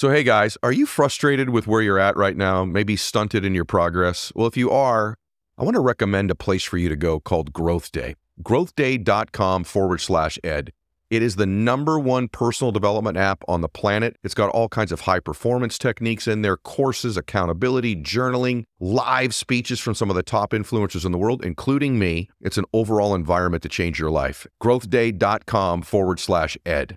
So, hey guys, are you frustrated with where you're at right now? Maybe stunted in your progress? Well, if you are, I want to recommend a place for you to go called Growth Day. Growthday.com forward slash ed. It is the number one personal development app on the planet. It's got all kinds of high performance techniques in there, courses, accountability, journaling, live speeches from some of the top influencers in the world, including me. It's an overall environment to change your life. Growthday.com forward slash ed.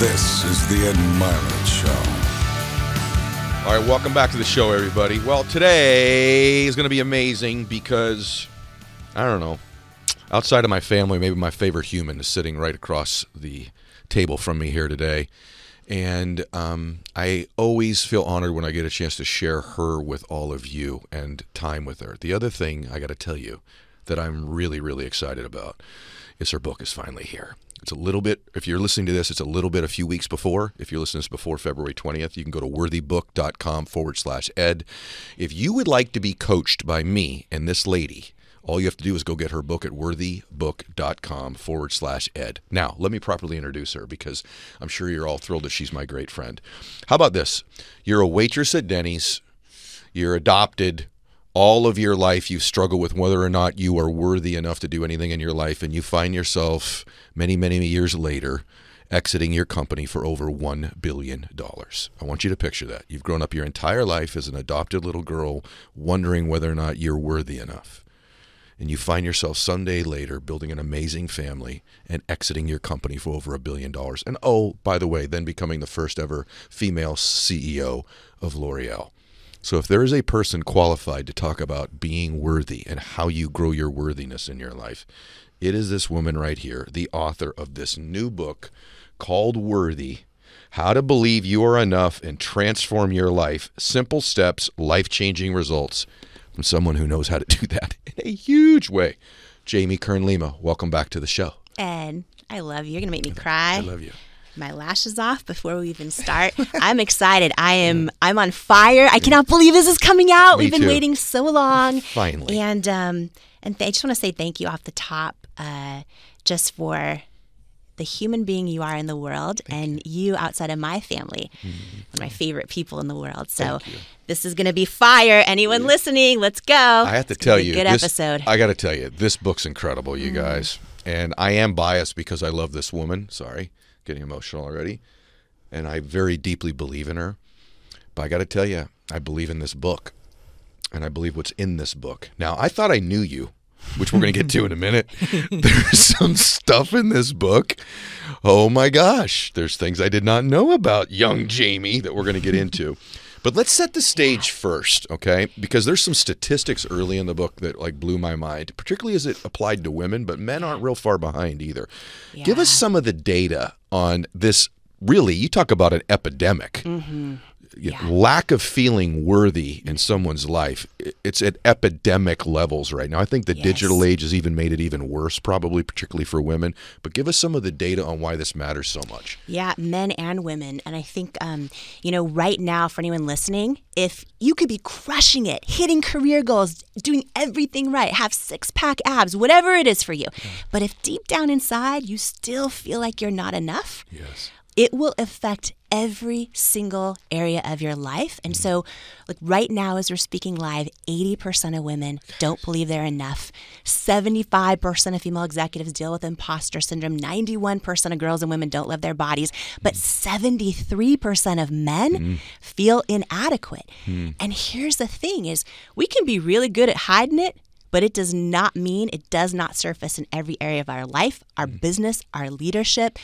This is the Ed Mylett Show. All right, welcome back to the show, everybody. Well, today is going to be amazing because, I don't know, outside of my family, maybe my favorite human is sitting right across the table from me here today. And um, I always feel honored when I get a chance to share her with all of you and time with her. The other thing I got to tell you that I'm really, really excited about is her book is finally here. It's a little bit, if you're listening to this, it's a little bit a few weeks before. If you're listening to this before February 20th, you can go to worthybook.com forward slash ed. If you would like to be coached by me and this lady, all you have to do is go get her book at worthybook.com forward slash ed. Now, let me properly introduce her because I'm sure you're all thrilled that she's my great friend. How about this? You're a waitress at Denny's, you're adopted. All of your life, you've struggled with whether or not you are worthy enough to do anything in your life, and you find yourself many, many years later exiting your company for over $1 billion. I want you to picture that. You've grown up your entire life as an adopted little girl, wondering whether or not you're worthy enough and you find yourself Sunday later building an amazing family and exiting your company for over a billion dollars. And oh, by the way, then becoming the first ever female CEO of L'Oreal. So if there is a person qualified to talk about being worthy and how you grow your worthiness in your life, it is this woman right here, the author of this new book called Worthy. How to believe you are enough and transform your life. Simple steps, life changing results from someone who knows how to do that in a huge way. Jamie Kern Lima, welcome back to the show. And I love you. You're gonna make me cry. I love you. My lashes off before we even start. I'm excited. I am. I'm on fire. I cannot believe this is coming out. Me We've been too. waiting so long. Finally. And um, and th- I just want to say thank you off the top, uh, just for the human being you are in the world, and you. outside of my family, one of my favorite people in the world. So Mm-hmm. Thank you. this is gonna be fire. Anyone listening, let's go. I have to It's tell you, good this, episode. Mm. I got to tell you, this book's incredible, you guys. And I am biased because I love this woman. Sorry, getting emotional already. And I very deeply believe in her. But I got to tell you, I believe in this book, and I believe what's in this book. Now, I thought I knew you, which we're going to get to in a minute. There's some stuff in this book. Oh my gosh, there's things I did not know about young Jamie that we're going to get into. But let's set the stage first, okay? Because there's some statistics early in the book that like blew my mind, particularly as it applied to women, but men aren't real far behind either. Give us some of the data on this really, you talk about an epidemic. Mm-hmm. You know, Lack of feeling worthy in someone's life it's at epidemic levels right now. I think the Yes. digital age has even made it even worse, probably, particularly for women. But give us some of the data on why this matters so much. Yeah, men and women. And I think, um, you know, right now, for anyone listening, if you could be crushing it, hitting career goals, doing everything right, have six pack abs, whatever it is for you. But if deep down inside you still feel like you're not enough, Yes. It will affect every single area of your life. And so, like right now, as we're speaking live, 80% of women don't believe they're enough. 75% of female executives deal with imposter syndrome. 91% of girls and women don't love their bodies. But 73% of men mm. feel inadequate. Mm. And here's the thing is we can be really good at hiding it, but it does not mean it does not surface in every area of our life, our mm. business, our leadership.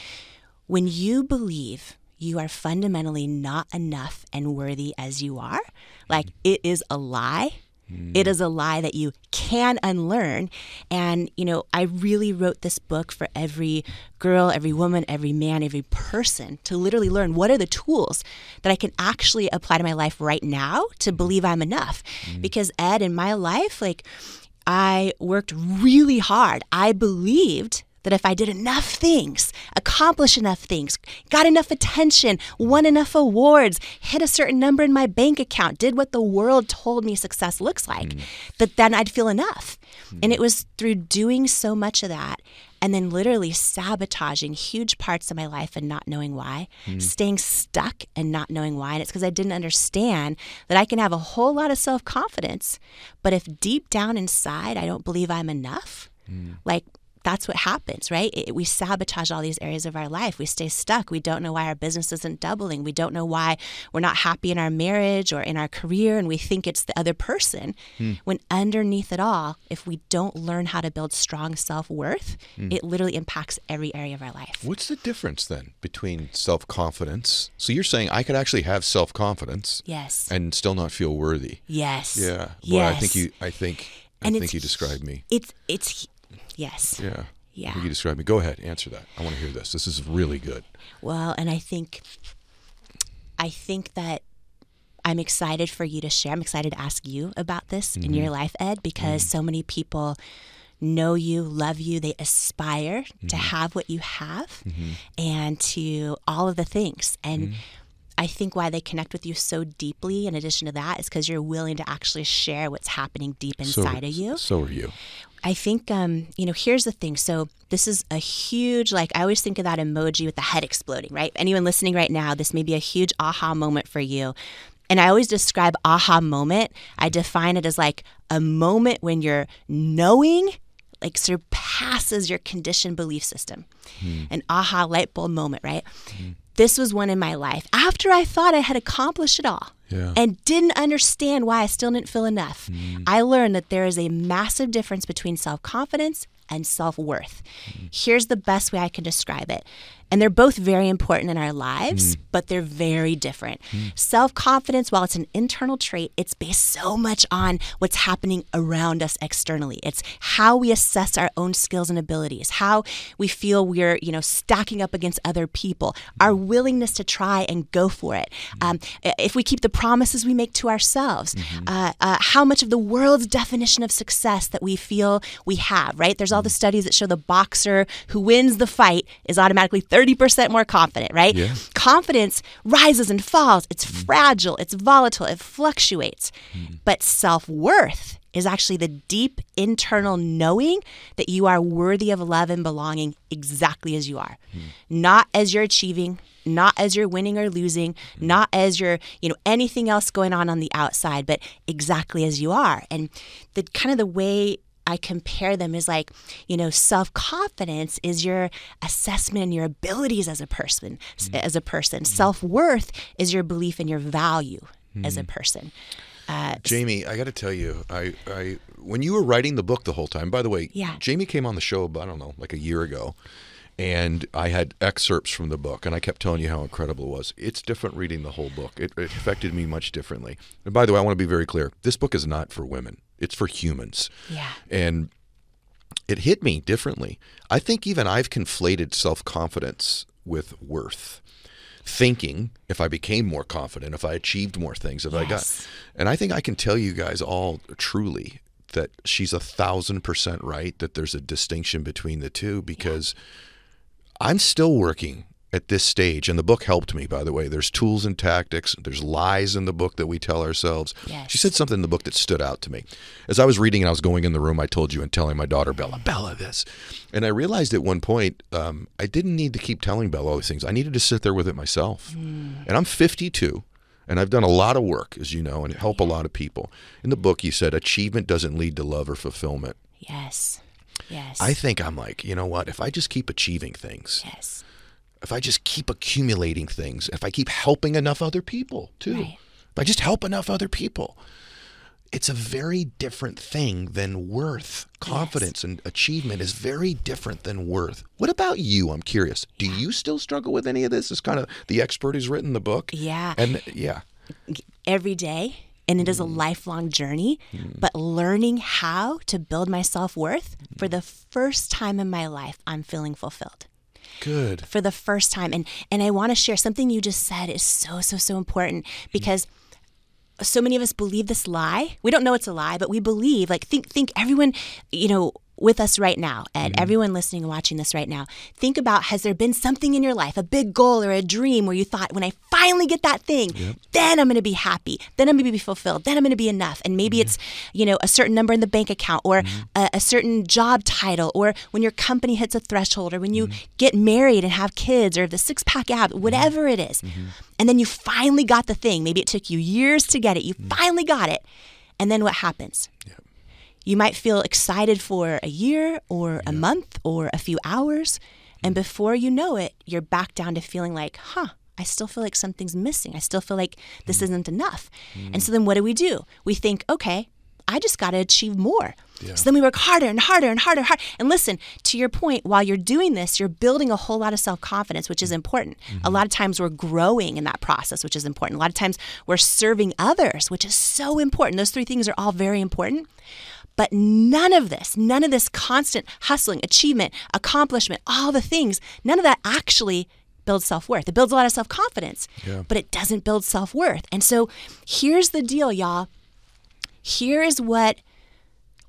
When you believe you are fundamentally not enough and worthy as you are, like mm. it is a lie. It mm. is a lie that you can unlearn. And, you know, I really wrote this book for every girl, every woman, every man, every person to literally learn what are the tools that I can actually apply to my life right now to believe I'm enough. Mm. Because, Ed, in my life, like, I worked really hard. I believed that if I did enough things, accomplished enough things, got enough attention, won enough awards, hit a certain number in my bank account, did what the world told me success looks like, hmm. that then I'd feel enough. Hmm. And it was through doing so much of that and then literally sabotaging huge parts of my life and not knowing why, hmm. staying stuck and not knowing why. And it's because I didn't understand that I can have a whole lot of self confidence, but if deep down inside I don't believe I'm enough, like that's what happens, right? It, we sabotage all these areas of our life. We stay stuck. We don't know why our business isn't doubling. We don't know why we're not happy in our marriage or in our career, and we think it's the other person. Hmm. When underneath it all, if we don't learn how to build strong self worth, hmm. it literally impacts every area of our life. What's the difference then between self confidence? So you're saying I could actually have self confidence Yes. and still not feel worthy. yes. Yeah. Yes. Well, I think you. I think. I And think you described me. It's it's yes. Yeah. Yeah. you described me. Go ahead, answer that. I want to hear this. This is really good. Well, and I think I think that I'm excited for you to share. I'm excited to ask you about this in your mm-hmm. life, Ed, because mm-hmm. so many people know you, love you, they aspire to mm-hmm. have what you have and to all of the things. And I think why they connect with you so deeply, in addition to that, is because you're willing to actually share what's happening deep So- inside of you. So are you. I think, um, you know, here's the thing. So, this is a huge, like, I always think of that emoji with the head exploding, right? Anyone listening right now, this may be a huge aha moment for you. And I always describe aha moment, I define it as like a moment when your knowing like surpasses your conditioned belief system. An aha light bulb moment, right? This was one in my life after I thought I had accomplished it all Yeah. and didn't understand why I still didn't feel enough. Mm. I learned that there is a massive difference between self confidence and self worth. Mm. Here's the best way I can describe it. And they're both very important in our lives, but they're very different. Self confidence, while it's an internal trait, it's based so much on what's happening around us externally. It's how we assess our own skills and abilities, how we feel we're, you know, stacking up against other people, our willingness to try and go for it. Um, if we keep the promises we make to ourselves, uh, uh, how much of the world's definition of success that we feel we have, right? There's all the studies that show the boxer who wins the fight is automatically 30% more confident, right? Yeah. Confidence rises and falls. It's mm. fragile, it's volatile, it fluctuates. Mm. But self worth is actually the deep internal knowing that you are worthy of love and belonging exactly as you are, mm. not as you're achieving. Not as you're winning or losing, not as you're, you know, anything else going on on the outside, but exactly as you are. And the kind of the way I compare them is like, you know, self confidence is your assessment and your abilities as a person. Mm. As a person, mm. self worth is your belief in your value as a mm. person. Uh, Jamie, I got to tell you, I, I, when you were writing the book the whole time. By the way, Yeah. Jamie came on the show. But I don't know, like a year ago, and I had excerpts from the book, and I kept telling you how incredible it was. It's different reading the whole book. It, it affected me much differently. And by the way, I want to be very clear. This book is not for women. It's for humans. Yeah. And it hit me differently. I think even I've conflated self confidence with worth. Thinking if I became more confident, if I achieved more things, if I got. And I think I can tell you guys all truly that she's a thousand percent right that there's a distinction between the two because I'm still working at this stage, and the book helped me, by the way. There's tools and tactics, there's lies in the book that we tell ourselves. Yes. She said something in the book that stood out to me. As I was reading and I was going in the room, I told you and telling my daughter, Bella, Bella, this. And I realized at one point, um, I didn't need to keep telling Bella all these things. I needed to sit there with it myself. And I'm 52. And I've done a lot of work, as you know, and help a lot of people. In the book, you said achievement doesn't lead to love or fulfillment. Yes. Yes. I think I'm like, you know what? If I just keep achieving things, yes. if I just keep accumulating things, if I keep helping enough other people too, Right. if I just help enough other people, it's a very different thing than worth. Confidence and achievement is very different than worth. What about you? I'm curious. Do you still struggle with any of this? As kind of the expert who's written the book. Yeah. And yeah. every day and it is a Mm. lifelong journey mm. but learning how to build my self-worth for mm. the first time in my life i'm feeling fulfilled. Good. for the first time. And and i want to share something you just said is so so so important mm. because so many of us believe this lie. We don't know it's a lie but we believe like think think everyone you know with us right now and mm-hmm. everyone listening and watching this right now think about has there been something in your life a big goal or a dream where you thought when i finally get that thing then i'm going to be happy then i'm going to be fulfilled then i'm going to be enough. And maybe mm-hmm. it's you know a certain number in the bank account or mm-hmm. a, a certain job title or when your company hits a threshold or when you get married and have kids or the six pack ab whatever it is. and then you finally got the thing. Maybe it took you years to get it. You finally got it. And then what happens you might feel excited for a year or a month or a few hours. And mm. before you know it, you're back down to feeling like, huh, I still feel like something's missing. I still feel like this mm. isn't enough. And so mm. then what do we do? We think, okay, I just got to achieve more. So then we work harder and harder and harder and harder. And listen, to your point, while you're doing this, you're building a whole lot of self confidence, which is important. A mm-hmm. lot of times we're growing in that process, which is important. A lot of times we're serving others, which is so important. Those three things are all very important. But none of this, none of this constant hustling, achievement, accomplishment, all the things, none of that actually builds self worth. It builds a lot of self confidence, but it doesn't build self worth. And so here's the deal, y'all. Here is what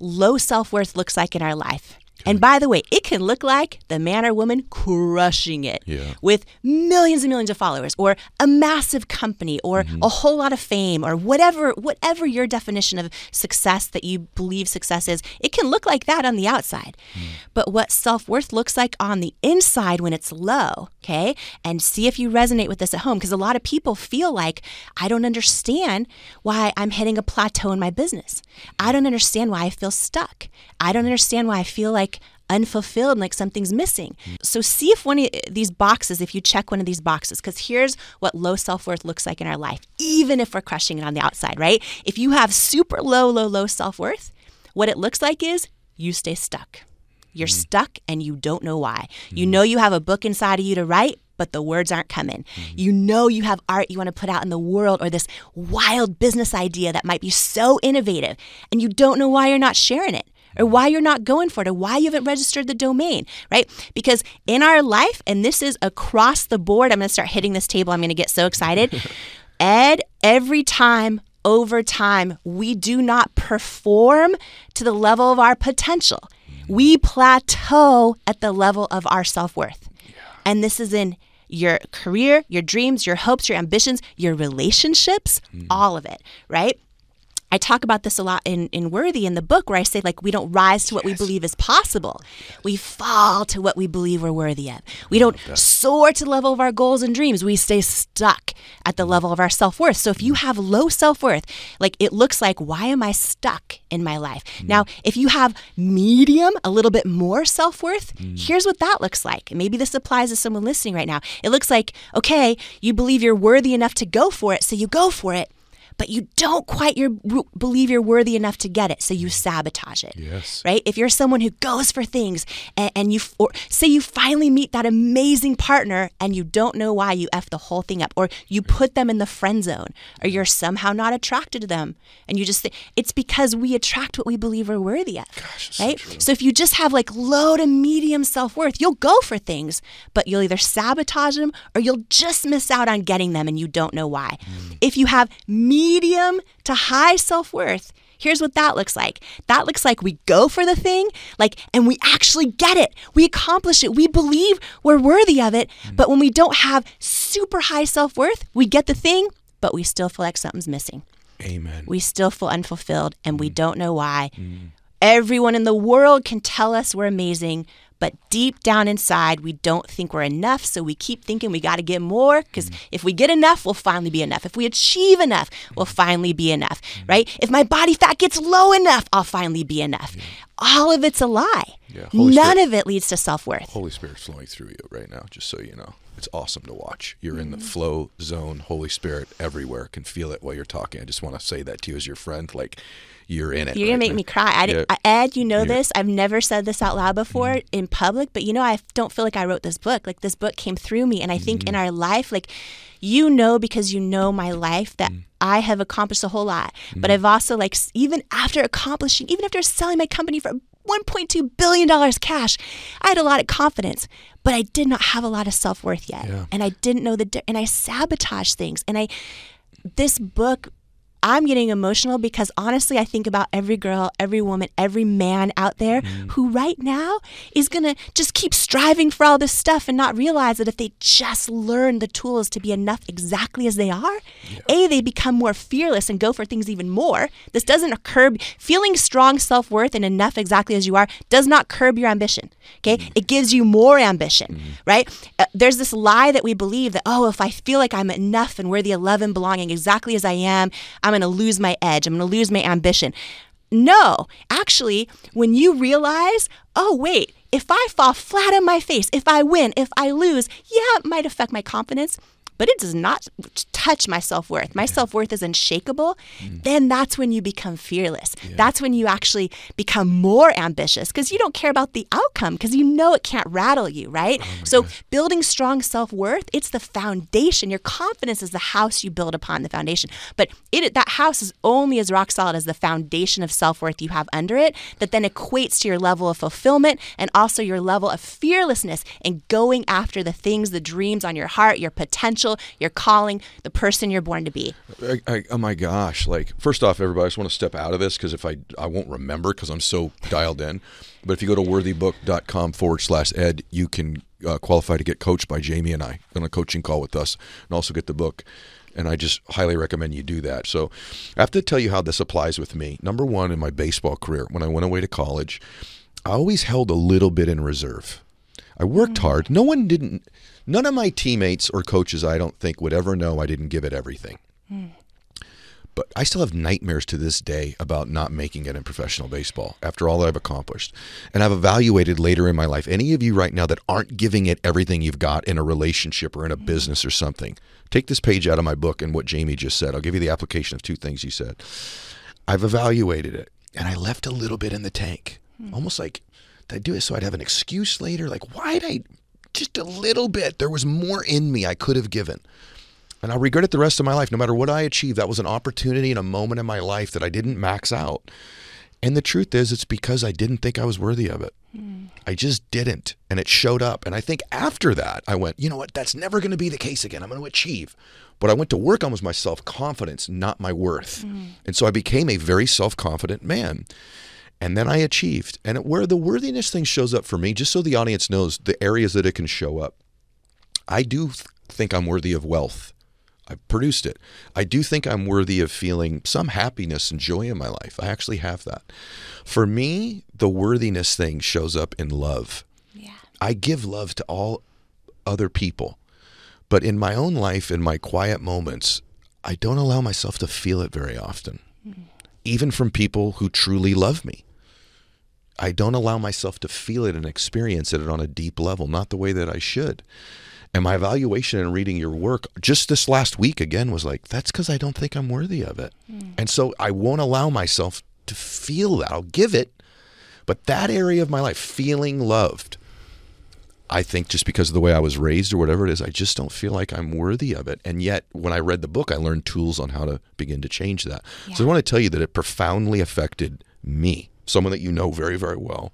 low self worth looks like in our life. And by the way, it can look like the man or woman crushing it Yeah. with millions and millions of followers or a massive company or mm-hmm. a whole lot of fame or whatever whatever your definition of success that you believe success is. It can look like that on the outside. Mm. But what self-worth looks like on the inside when it's low, okay? And see if you resonate with this at home because a lot of people feel like I don't understand why I'm hitting a plateau in my business. I mm. don't understand why I feel stuck. I don't understand why I feel like unfulfilled and like something's missing. Mm. So see if one of these boxes, if you check one of these boxes, because here's what low self-worth looks like in our life, even if we're crushing it on the outside, right? If you have super low, low, low self-worth, what it looks like is you stay stuck. You're mm. stuck and you don't know why. You mm. know you have a book inside of you to write, but the words aren't coming. You know you have art you want to put out in the world or this wild business idea that might be so innovative, and you don't know why you're not sharing it or why you're not going for it or why you haven't registered the domain, right? Because in our life, and this is across the board, I'm going to start hitting this table. I'm going to get so excited. Ed, every time over time, we do not perform to the level of our potential. We plateau at the level of our self worth. And this is in your career, your dreams, your hopes, your ambitions, your relationships, mm. all of it, right? I talk about this a lot in, in Worthy in the book where I say, like, we don't rise to what we believe is possible. We fall to what we believe we're worthy of. We don't soar to the level of our goals and dreams. We stay stuck at the mm. level of our self worth. So if you mm. have low self worth, like, it looks like, why am I stuck in my life? Mm. Now, if you have medium, a little bit more self worth, here's what that looks like. Maybe this applies to someone listening right now. It looks like, okay, you believe you're worthy enough to go for it, so you go for it but you don't quite your, believe you're worthy enough to get it, so you mm. sabotage it. Yes. Right? If you're someone who goes for things and, and you, or say you finally meet that amazing partner and you don't know why you f the whole thing up, or you put them in the friend zone, or you're somehow not attracted to them, and you just think it's because we attract what we believe we're worthy of. Gosh, right? So if you just have like low to medium self worth, you'll go for things, but you'll either sabotage them or you'll just miss out on getting them and you don't know why. Mm. If you have medium to high self worth, Here's what that looks like. That looks like we go for the thing, like, and we actually get it. We accomplish it. We believe we're worthy of it. Mm. But when we don't have super high self worth, we get the thing, but we still feel like something's missing. Amen. We still feel unfulfilled and we mm. don't know why. Mm. Everyone in the world can tell us we're amazing, but deep down inside, we don't think we're enough. So we keep thinking we got to get more because mm. if we get enough, we'll finally be enough. If we achieve enough, we'll finally be enough, mm. right? If my body fat gets low enough, I'll finally be enough. All of it's a lie. Yeah, None Spirit- of it leads to self worth. Holy Spirit's flowing through you right now, just so you know. It's awesome to watch. You're in the Mm-hmm. flow zone. Holy Spirit everywhere. Can feel it while you're talking. I just want to say that to you as your friend. Like, you're in it. You're gonna right make me cry. I, Yeah. I- Ed, you know Yeah. this. I've never said this out loud before Mm-hmm. in public, but you know, I don't feel like I wrote this book. Like this book came through me, and I think Mm-hmm. in our life, like you know, because you know my life, that Mm. I have accomplished a whole lot. But I've also like even after accomplishing, even after selling my company for 1.2 billion dollars cash, I had a lot of confidence, but I did not have a lot of self worth yet, Yeah. and I didn't know the and I sabotaged things, and I this book I'm getting emotional because honestly, I think about every girl, every woman, every man out there mm. who right now is going to just keep striving for all this stuff and not realize that if they just learn the tools to be enough exactly as they are, A, they become more fearless and go for things even more. This doesn't curb feeling strong self worth and enough exactly as you are, does not curb your ambition. Okay. Mm. It gives you more ambition, mm. right? Uh, there's this lie that we believe that, oh, if I feel like I'm enough and worthy of love and belonging exactly as I am, I'm going to lose my edge. I'm going to lose my ambition. No, actually, when you realize, oh, wait, if I fall flat on my face, if I win, if I lose, yeah, it might affect my confidence, but it does not touch my self worth. My self worth is unshakable. Mm. Then that's when you become fearless. That's when you actually become more ambitious because you don't care about the outcome because you know it can't rattle you, right? Oh so, building strong self worth, it's the foundation. Your confidence is the house you build upon the foundation. But it that house is only as rock solid as the foundation of self worth you have under it that then equates to your level of fulfillment and also your level of fearlessness and going after the things, the dreams on your heart, your potential, your calling, the person you're born to be. I, I, oh my gosh! Like, first off, everybody, I just want to step out of this because if I I won't remember because I'm so dialed in. But if you go to worthybook.com forward slash ed, you can uh, qualify to get coached by Jamie and I on a coaching call with us, and also get the book. And I just highly recommend you do that. So, I have to tell you how this applies with me. Number one, in my baseball career, when I went away to college, I always held a little bit in reserve. I worked hard. No one didn't. None of my teammates or coaches, I don't think, would ever know I didn't give it everything. Hmm. But I still have nightmares to this day about not making it in professional baseball after all that I've accomplished. And I've evaluated later in my life any of you right now that aren't giving it everything you've got in a relationship or in a hmm. business or something. Take this page out of my book and what Jamie just said. I'll give you the application of two things he said. I've evaluated it and I left a little bit in the tank. Hmm. Almost like, did I do it so I'd have an excuse later? Like, why'd I just a little bit? There was more in me I could have given. And I'll regret it the rest of my life. No matter what I achieve, that was an opportunity and a moment in my life that I didn't max out. And the truth is, it's because I didn't think I was worthy of it. Hmm. I just didn't. And it showed up. And I think after that, I went, you know what? That's never going to be the case again. I'm going to achieve. What I went to work on was my self confidence, not my worth. Hmm. And so I became a very self confident man. And then I achieved. And where the worthiness thing shows up for me, just so the audience knows the areas that it can show up, I do th- think I'm worthy of wealth. I've produced it. I do think I'm worthy of feeling some happiness and joy in my life. I actually have that. For me, the worthiness thing shows up in love. Yeah. I give love to all other people. But in my own life, in my quiet moments, I don't allow myself to feel it very often, mm. even from people who truly love me. I don't allow myself to feel it and experience it on a deep level, not the way that I should. And my evaluation in reading your work just this last week again was like, that's because I don't think I'm worthy of it. Hmm. And so I won't allow myself to feel that. I'll give it. But that area of my life, feeling loved, I think just because of the way I was raised or whatever it is, I just don't feel like I'm worthy of it. And yet, when I read the book, I learned tools on how to begin to change that. So I want to tell you that it profoundly affected me, someone that you know very, very well.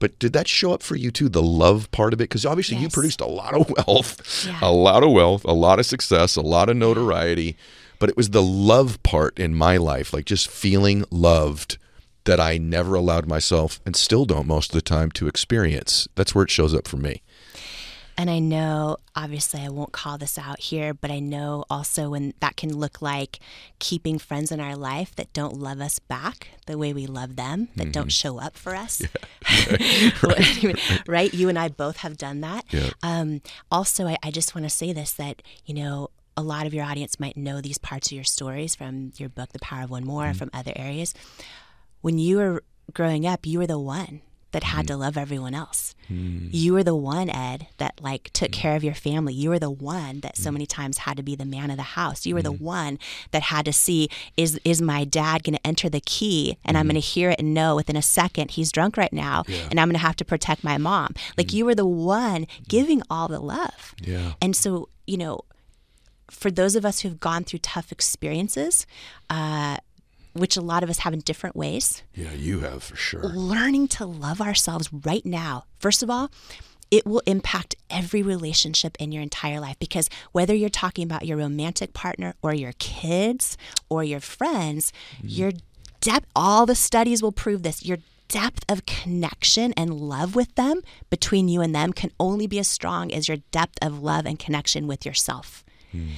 But did that show up for you too, the love part of it? Because obviously you produced a lot of wealth, Yeah. a lot of wealth, a lot of success, a lot of notoriety. but it was the love part in my life, like just feeling loved that I never allowed myself and still don't most of the time to experience. That's where it shows up for me. And I know, obviously, I won't call this out here, but I know also when that can look like keeping friends in our life that don't love us back the way we love them, that don't show up for us. right. You and I both have done that. Yeah. Um, also, I, I just want to say this that, you know, a lot of your audience might know these parts of your stories from your book, The Power of One More, from other areas. When you were growing up, you were the one that had mm-hmm. to love everyone else. Mm. You were the one, Ed, that like took mm. care of your family. You were the one that so mm. many times had to be the man of the house. You were the one that had to see is is my dad going to enter the key and I'm mm-hmm. going to hear it and know within a second he's drunk right now and I'm going to have to protect my mom. Like you were the one giving all the love. Yeah. And so, you know, for those of us who've gone through tough experiences, uh, which a lot of us have in different ways, Yeah, you have for sure. learning to love ourselves right now, first of all, it will impact every relationship in your entire life because whether you're talking about your romantic partner or your kids or your friends, mm-hmm. your depth, all the studies will prove this. Your depth of connection and love with them between you and them can only be as strong as your depth of love and connection with yourself. Hmm.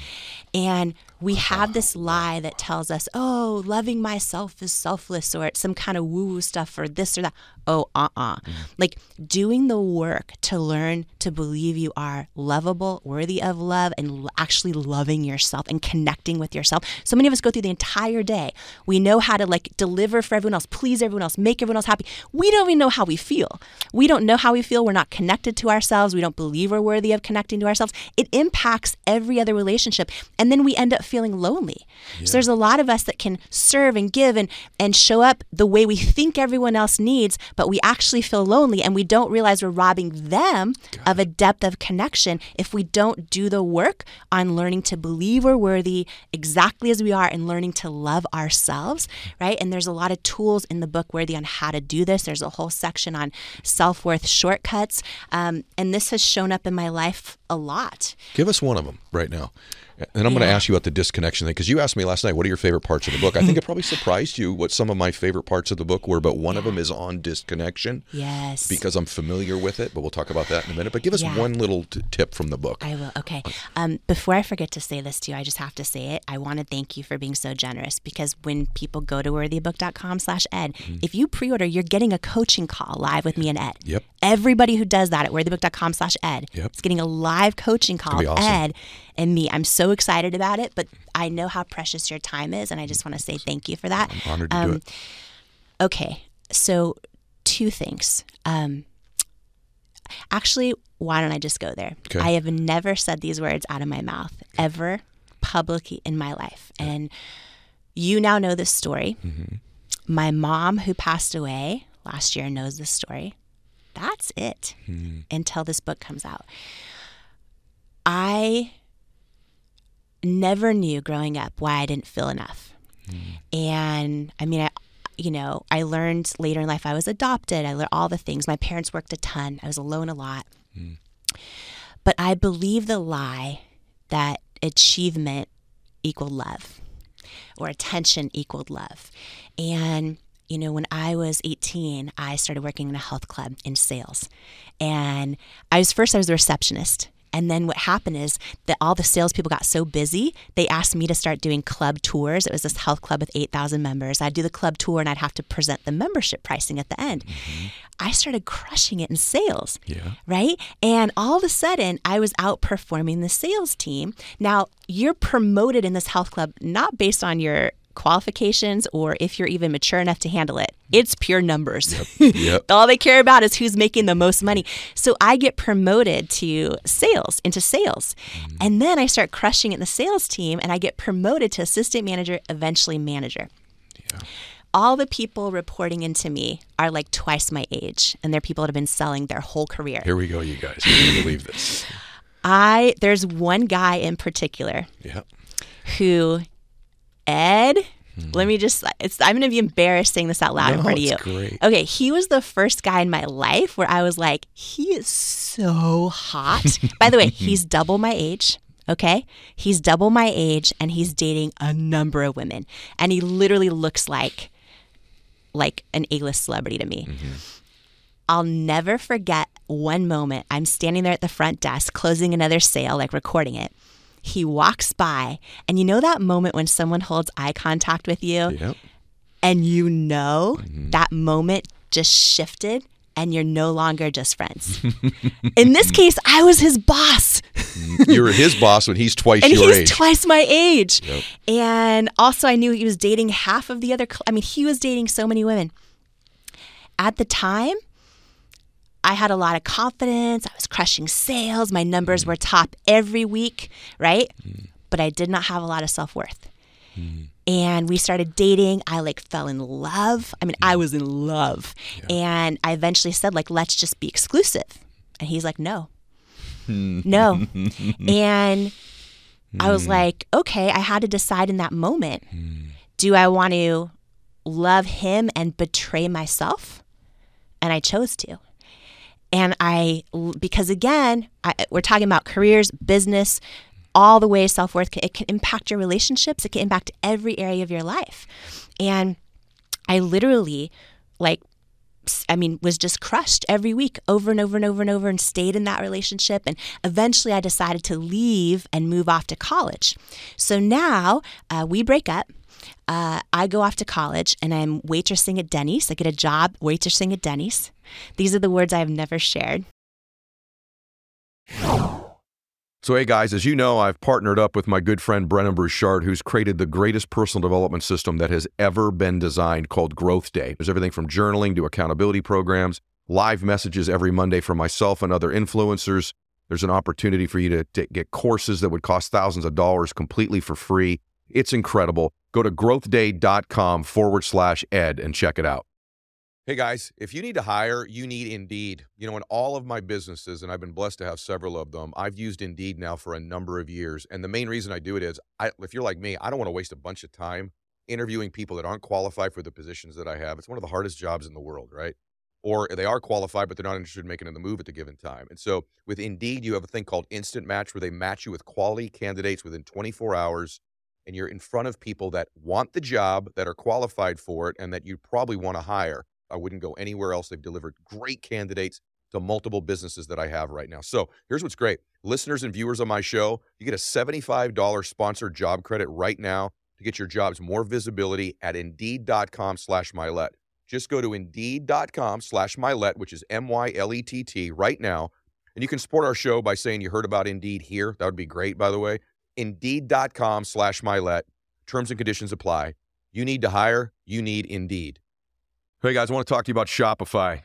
And we have this lie that tells us, oh, loving myself is selfless, or it's some kind of woo woo stuff, or this or that. Oh, uh uh Like doing the work to learn to believe you are lovable, worthy of love, and actually loving yourself and connecting with yourself. So many of us go through the entire day. We know how to like deliver for everyone else, please everyone else, make everyone else happy. We don't even know how we feel. We don't know how we feel. We're not connected to ourselves. We don't believe we're worthy of connecting to ourselves. It impacts every other relationship. And then we end up feeling lonely. So there's a lot of us that can serve and give and, and show up the way we think everyone else needs, but we actually feel lonely and we don't realize we're robbing them of a depth of connection if we don't do the work on learning to believe we're worthy exactly as we are and learning to love ourselves, right? And there's a lot of tools in the book Worthy on how to do this. There's a whole section on self worth shortcuts. Um, and this has shown up in my life a lot. Give us one of them right now. And I'm going to ask you about the disconnection thing because you asked me last night, what are your favorite parts of the book? I think it probably surprised you what some of my favorite parts of the book were, but one of them is on disconnection Yes. because I'm familiar with it, but we'll talk about that in a minute. But give us Yeah. one little t- tip from the book. I will. Okay. Um, before I forget to say this to you, I just have to say it. I want to thank you for being so generous because when people go to worthybook.com slash ed, if you pre-order, you're getting a coaching call live with me and Ed. Yep. Everybody who does that at worthybook.com slash ed Yep. is getting a live coaching call awesome. Ed and me. I'm so excited about it, but I know how precious your time is, and I just want to say thank you for that. I'm honored to do Um, it. Okay, so two things. Um, actually, why don't I just go there? Okay. I have never said these words out of my mouth ever publicly in my life. And you now know this story. Mm-hmm. My mom, who passed away last year, knows this story. That's it Hmm. until this book comes out. I never knew growing up why I didn't feel enough. Hmm. And I mean, I, you know, I learned later in life I was adopted. I learned all the things. My parents worked a ton. I was alone a lot. Hmm. But I believe the lie that achievement equaled love or attention equaled love. And, you know, when I was 18, I started working in a health club in sales. And I was first, I was a receptionist. And then what happened is that all the salespeople got so busy, they asked me to start doing club tours. It was this health club with 8,000 members. I'd do the club tour and I'd have to present the membership pricing at the end. Mm-hmm. I started crushing it in sales Yeah. right? And all of a sudden, I was outperforming the sales team. Now, you're promoted in this health club not based on your qualifications or if you're even mature enough to handle it. It's pure numbers. Yep. all they care about is who's making the most money. So I get promoted to sales, into sales. Mm. And then I start crushing it in the sales team and I get promoted to assistant manager, eventually manager all the people reporting into me are like twice my age and they're people that have been selling their whole career Here we go, you guys. You're believe this. i there's one guy in particular Yeah. who ed hmm. let me just it's i'm gonna be embarrassed saying this out loud in front of you great. okay he was the first guy in my life where i was like he is so hot by the way he's double my age Okay. He's double my age and he's dating a number of women. And he literally looks like like an A-list celebrity to me. Mm-hmm. I'll never forget one moment. I'm standing there at the front desk closing another sale, like recording it. He walks by, and you know that moment when someone holds eye contact with you Yep. and you know mm-hmm. that moment just shifted and you're no longer just friends. In this case, I was his boss. Mm, you were his boss when he's twice and your he's age. twice my age. And also, I knew he was dating half of the other. I mean, he was dating so many women. At the time, I had a lot of confidence. I was crushing sales. My numbers Mm. were top every week, right? Mm. But I did not have a lot of self worth. Mm. And we started dating. I like fell in love. I mean, I mm. was in love. And I eventually said, like, let's just be exclusive. And he's like, no, hmm. no. and I was hmm. like, okay, I had to decide in that moment hmm. do I want to love him and betray myself? And I chose to. And I, because again, I, we're talking about careers, business, all the way self worth it can impact your relationships. It can impact every area of your life. And I literally, like, I mean, was just crushed every week over and over and over and over and stayed in that relationship. And eventually I decided to leave and move off to college. So now uh, we break up. Uh, I go off to college and I'm waitressing at Denny's. I get a job waitressing at Denny's. These are the words I have never shared. So, hey guys, as you know, I've partnered up with my good friend Brendon Burchard, who's created the greatest personal development system that has ever been designed called Growth Day. There's everything from journaling to accountability programs, live messages every Monday from myself and other influencers. There's an opportunity for you to, to get courses that would cost thousands of dollars completely for free. It's incredible. Go to growthday.com forward slash ed and check it out. Hey guys, if you need to hire, you need Indeed. You know, in all of my businesses, and I've been blessed to have several of them, I've used Indeed now for a number of years. And the main reason I do it is, I, if you're like me, I don't want to waste a bunch of time interviewing people that aren't qualified for the positions that I have. It's one of the hardest jobs in the world, right? Or they are qualified, but they're not interested in making the move at the given time. And so with Indeed, you have a thing called Instant Match where they match you with quality candidates within 24 hours. And you're in front of people that want the job, that are qualified for it, and that you probably want to hire. I wouldn't go anywhere else. They've delivered great candidates to multiple businesses that I have right now. So here's what's great listeners and viewers on my show, you get a $75 sponsored job credit right now to get your jobs more visibility at indeed.com slash Mylett. Just go to indeed.com slash Mylett, which is M Y L E T T, right now. And you can support our show by saying you heard about Indeed here. That would be great, by the way. Indeed.com slash Mylett. Terms and conditions apply. You need to hire, you need Indeed. Hey guys, I want to talk to you about Shopify.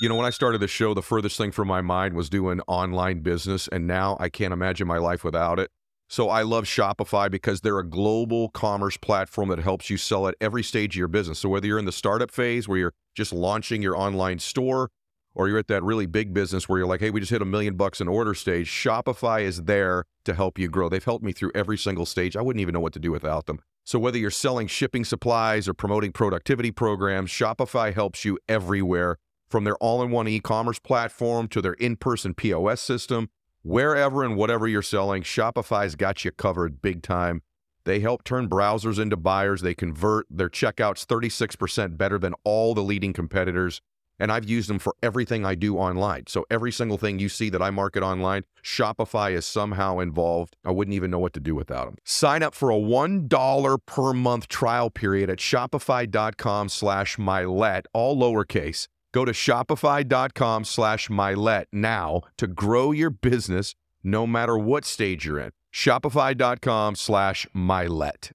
You know, when I started the show, the furthest thing from my mind was doing online business, and now I can't imagine my life without it. So I love Shopify because they're a global commerce platform that helps you sell at every stage of your business. So whether you're in the startup phase where you're just launching your online store, or you're at that really big business where you're like, hey, we just hit a million bucks in order stage, Shopify is there to help you grow. They've helped me through every single stage. I wouldn't even know what to do without them. So whether you're selling shipping supplies or promoting productivity programs, Shopify helps you everywhere from their all-in-one e-commerce platform to their in-person POS system, wherever and whatever you're selling, Shopify's got you covered big time. They help turn browsers into buyers. They convert their checkouts 36% better than all the leading competitors. And I've used them for everything I do online. So every single thing you see that I market online, Shopify is somehow involved. I wouldn't even know what to do without them. Sign up for a $1 per month trial period at shopify.com slash mylett, all lowercase. Go to shopify.com slash mylett now to grow your business no matter what stage you're in. Shopify.com slash mylett.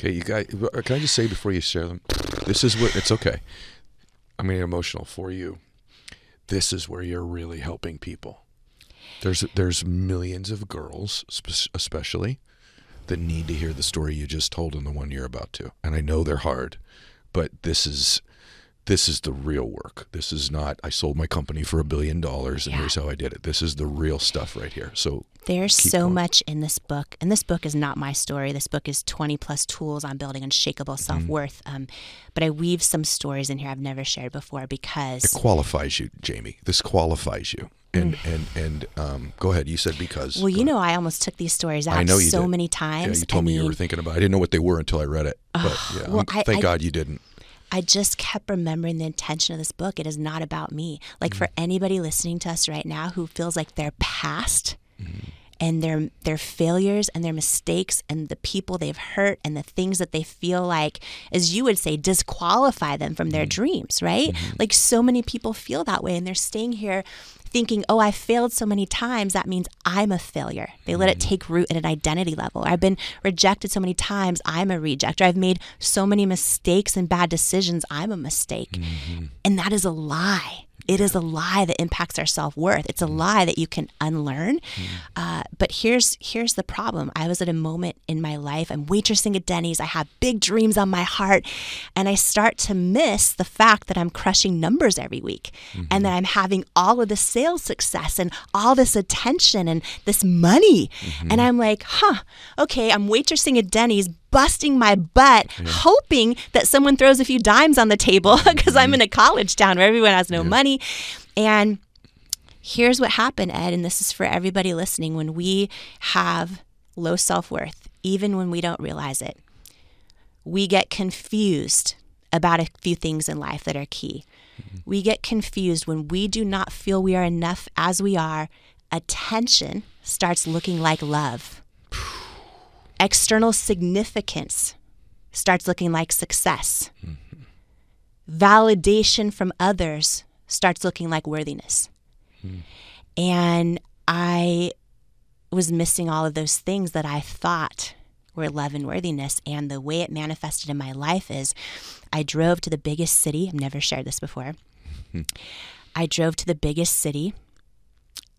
Okay, you guys, uh, can I just say before you share them? This is what, it's okay. I'm emotional for you. This is where you're really helping people. There's there's millions of girls, especially, that need to hear the story you just told and the one you're about to. And I know they're hard, but this is this is the real work. This is not I sold my company for a billion dollars and Yeah. here's how I did it. This is the real stuff right here. So There's so going. much in this book, and this book is not my story. This book is 20 plus tools on building unshakable Mm-hmm. self worth. Um, but I weave some stories in here I've never shared before because it qualifies you, Jamie. This qualifies you. and and and um, go ahead. You said because. Well, you know, I almost took these stories out I know you so did. many Yeah, times. you told I me you were thinking about. it. I didn't know what they were until I read it. But yeah, well, I- thank I- God you didn't. I just kept remembering the intention of this book. It is not about me. Like for mm. anybody listening to us right now who feels like their past mm-hmm. and their their failures and their mistakes and the people they've hurt and the things that they feel like as you would say disqualify them from their mm. dreams, right? Mm-hmm. Like so many people feel that way and they're staying here thinking, "Oh, I failed so many times, that means I'm a failure." They let it mm. take root at an identity level. I've been rejected so many times, I'm a reject. Or I've made so many mistakes and bad decisions, I'm a mistake. Mm-hmm. And that is a lie. It is a lie that impacts our self worth. It's a mm. lie that you can unlearn. Mm. Uh, but here's here's the problem. I was at a moment in my life. I'm waitressing at Denny's. I have big dreams on my heart, and I start to miss the fact that I'm crushing numbers every week, and that mm-hmm. I'm having all of this sales success and all this attention and this money. Mm-hmm. And I'm like, huh, okay. I'm waitressing at Denny's, busting my butt, hoping that someone throws a few dimes on the table because I'm in a college town where everyone has no money. And here's what happened, Ed, and this is for everybody listening when we have low self worth, even when we don't realize it, we get confused about a few things in life that are key. Mm-hmm. We get confused when we do not feel we are enough as we are. Attention starts looking like love external significance starts looking like success. Validation from others starts looking like worthiness. And I was missing all of those things that I thought were love and worthiness. And the way it manifested in my life is I drove to the biggest city. I've never shared this before. I drove to the biggest city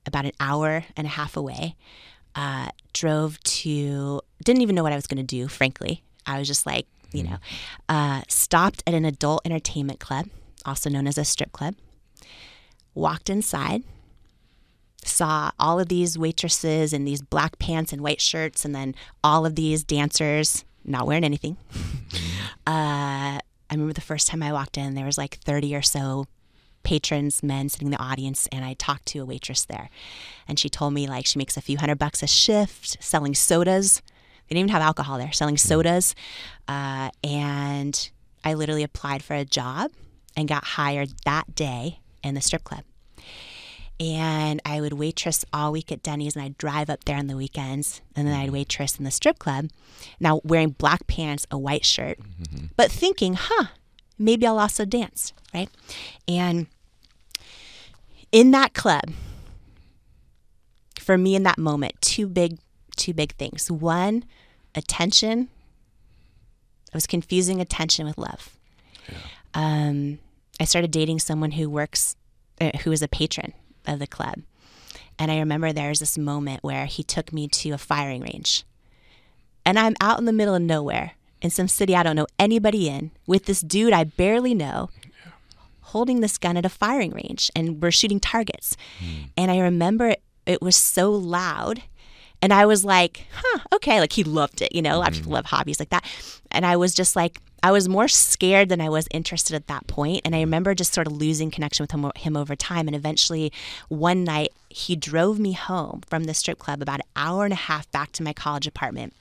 about an hour and a half away. Uh, drove to, didn't even know what I was going to do, frankly. I was just like, you know, uh, stopped at an adult entertainment club, also known as a strip club, walked inside, saw all of these waitresses in these black pants and white shirts, and then all of these dancers not wearing anything. uh, I remember the first time I walked in, there was like 30 or so patrons, men sitting in the audience, and I talked to a waitress there. And she told me like she makes a few hundred bucks a shift selling sodas. They didn't even have alcohol there, selling mm-hmm. sodas. Uh, and I literally applied for a job and got hired that day in the strip club. And I would waitress all week at Denny's and I'd drive up there on the weekends and then I'd mm-hmm. waitress in the strip club. Now wearing black pants, a white shirt, mm-hmm. but thinking, huh, maybe I'll also dance, right? And in that club, for me in that moment, two big, two big things. One, attention. I was confusing attention with love. Um, I started dating someone who works, uh, who is a patron of the club. And I remember there was this moment where he took me to a firing range. And I'm out in the middle of nowhere in some city I don't know anybody in with this dude I barely know holding this gun at a firing range and we're shooting targets. Hmm. And I remember it, it was so loud. And I was like, huh, okay. Like he loved it, you know, a lot of people hmm. love hobbies like that. And I was just like, I was more scared than I was interested at that point. And I hmm. remember just sort of losing connection with him, him over time. And eventually, one night, he drove me home from the strip club about an hour and a half back to my college apartment.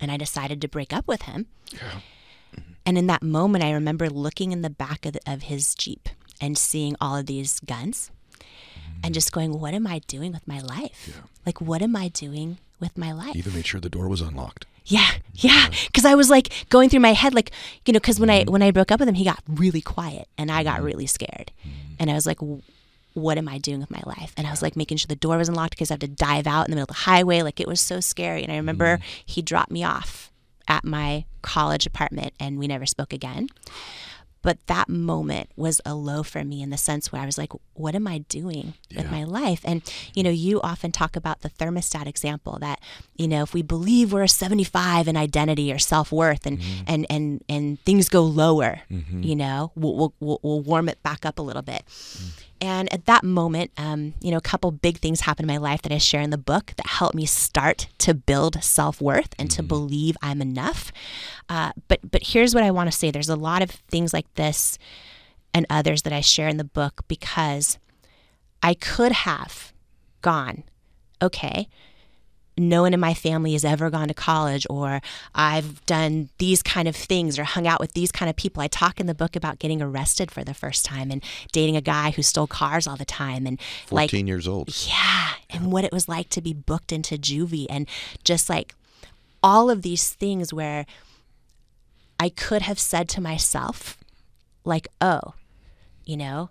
And I decided to break up with him. Mm-hmm. And in that moment, I remember looking in the back of, the, of his Jeep and seeing all of these guns mm-hmm. and just going, what am I doing with my life? Like, what am I doing with my life? Even made sure the door was unlocked. Yeah, yeah. Because I was like going through my head, like you know, because when I mm-hmm. when I broke up with him, he got really quiet, and I got really scared, and I was like, "W- "What am I doing with my life?" And I was like making sure the door was unlocked because I had to dive out in the middle of the highway, like it was so scary. And I remember mm-hmm. he dropped me off at my college apartment, and we never spoke again. But that moment was a low for me in the sense where I was like, what am I doing with my life? And, you know, you often talk about the thermostat example that, you know, if we believe we're a 75 in identity or self worth and, mm-hmm. and, and, and things go lower, mm-hmm. you know, we'll, we'll, we'll, we'll warm it back up a little bit. Mm. And at that moment, um, you know, a couple big things happened in my life that I share in the book that helped me start to build self worth and to believe I'm enough. Uh, but but here's what I want to say: there's a lot of things like this and others that I share in the book because I could have gone, okay, no one in my family has ever gone to college or I've done these kind of things or hung out with these kind of people. I talk in the book about getting arrested for the first time and dating a guy who stole cars all the time and 14 like years old. yeah, and what it was like to be booked into juvie and just like all of these things where I could have said to myself like, "Oh, you know,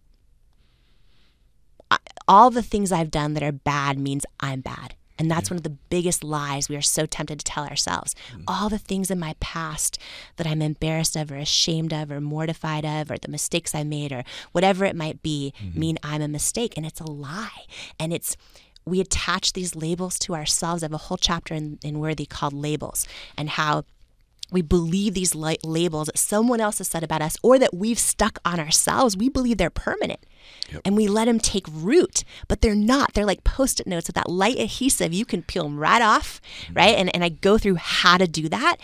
all the things I've done that are bad means I'm bad. And that's one of the biggest lies we are so tempted to tell ourselves. Mm. All the things in my past that I'm embarrassed of, or ashamed of, or mortified of, or the mistakes I made, or whatever it might be, mm-hmm. mean I'm a mistake. And it's a lie. And it's, we attach these labels to ourselves. I have a whole chapter in, in Worthy called Labels and how we believe these labels that someone else has said about us or that we've stuck on ourselves, we believe they're permanent. And we let them take root, but they're not. They're like post it notes with that light adhesive. You can peel them right off, mm-hmm. right? And, and I go through how to do that.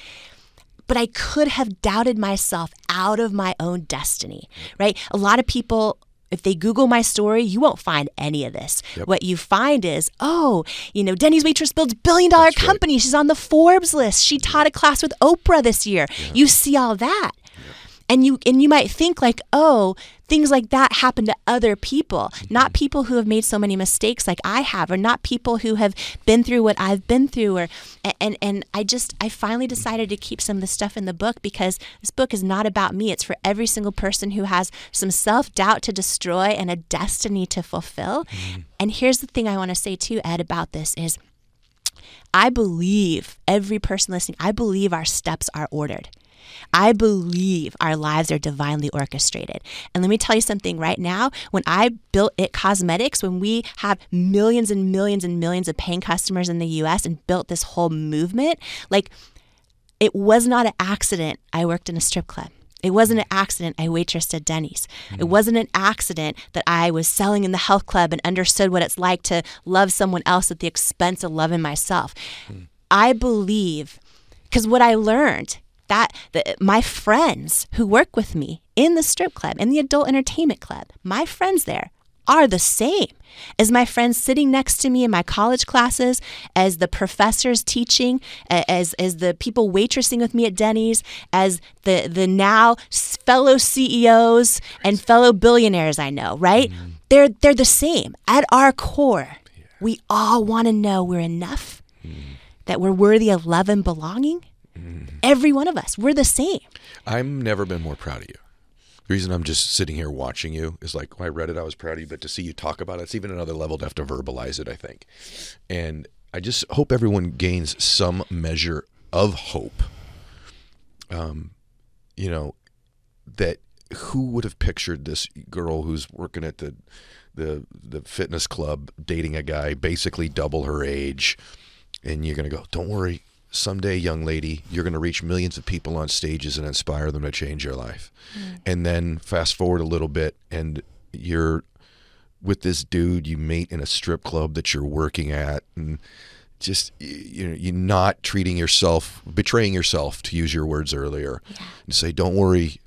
But I could have doubted myself out of my own destiny, right? A lot of people if they Google my story, you won't find any of this. What you find is, oh, you know, Denny's waitress builds billion dollar That's right. company. She's on the Forbes list. She taught a class with Oprah this year. You see all that. And you and you might think like, oh, things like that happen to other people, not mm-hmm. people who have made so many mistakes like I have, or not people who have been through what I've been through, or and and I just I finally decided to keep some of the stuff in the book because this book is not about me. It's for every single person who has some self doubt to destroy and a destiny to fulfill. Mm-hmm. And here's the thing I want to say too, Ed, about this is I believe every person listening, I believe our steps are ordered. I believe our lives are divinely orchestrated. And let me tell you something right now. When I built IT Cosmetics, when we have millions and millions and millions of paying customers in the US and built this whole movement, like it was not an accident I worked in a strip club. It wasn't an accident I waitressed at Denny's. It mm. wasn't an accident that I was selling in the health club and understood what it's like to love someone else at the expense of loving myself. Mm. I believe because what I learned that the, my friends who work with me in the strip club in the adult entertainment club, my friends there are the same as my friends sitting next to me in my college classes, as the professors teaching, as as the people waitressing with me at Denny's, as the the now fellow CEOs and fellow billionaires I know, right? Mm-hmm. They're they're the same at our core. We all want to know we're enough, mm-hmm. that we're worthy of love and belonging. Every one of us, we're the same. I've never been more proud of you. The reason I'm just sitting here watching you is like when I read it, I was proud of you, but to see you talk about it, it's even another level to have to verbalize it, I think. And I just hope everyone gains some measure of hope. Um, you know, that who would have pictured this girl who's working at the the the fitness club dating a guy basically double her age and you're going to go don't worry someday young lady you're going to reach millions of people on stages and inspire them to change your life. Mm. And then fast forward a little bit and you're with this dude you meet in a strip club that you're working at and just you know you're not treating yourself betraying yourself to use your words earlier and say don't worry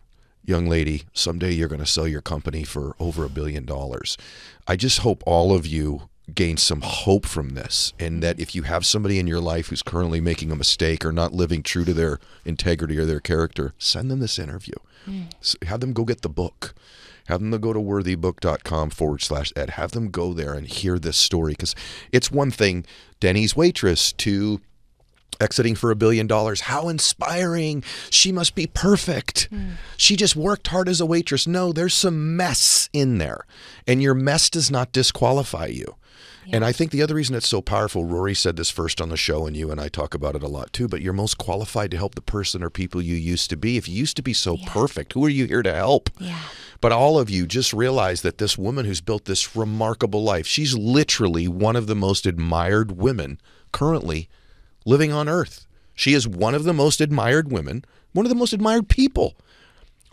young lady someday you're going to sell your company for over a billion dollars. I just hope all of you gain some hope from this and that if you have somebody in your life who's currently making a mistake or not living true to their integrity or their character send them this interview hmm. S- have them go get the book have them go to worthybook.com forward slash ed have them go there and hear this story because it's one thing denny's waitress to exiting for a billion dollars. How inspiring. She must be perfect. Hmm. She just worked hard as a waitress. No, there's some mess in there. And your mess does not disqualify you. And I think the other reason it's so powerful, Rory said this first on the show, and you and I talk about it a lot too, but you're most qualified to help the person or people you used to be. If you used to be so perfect, who are you here to help? Yeah. But all of you just realize that this woman who's built this remarkable life, she's literally one of the most admired women currently living on earth. She is one of the most admired women, one of the most admired people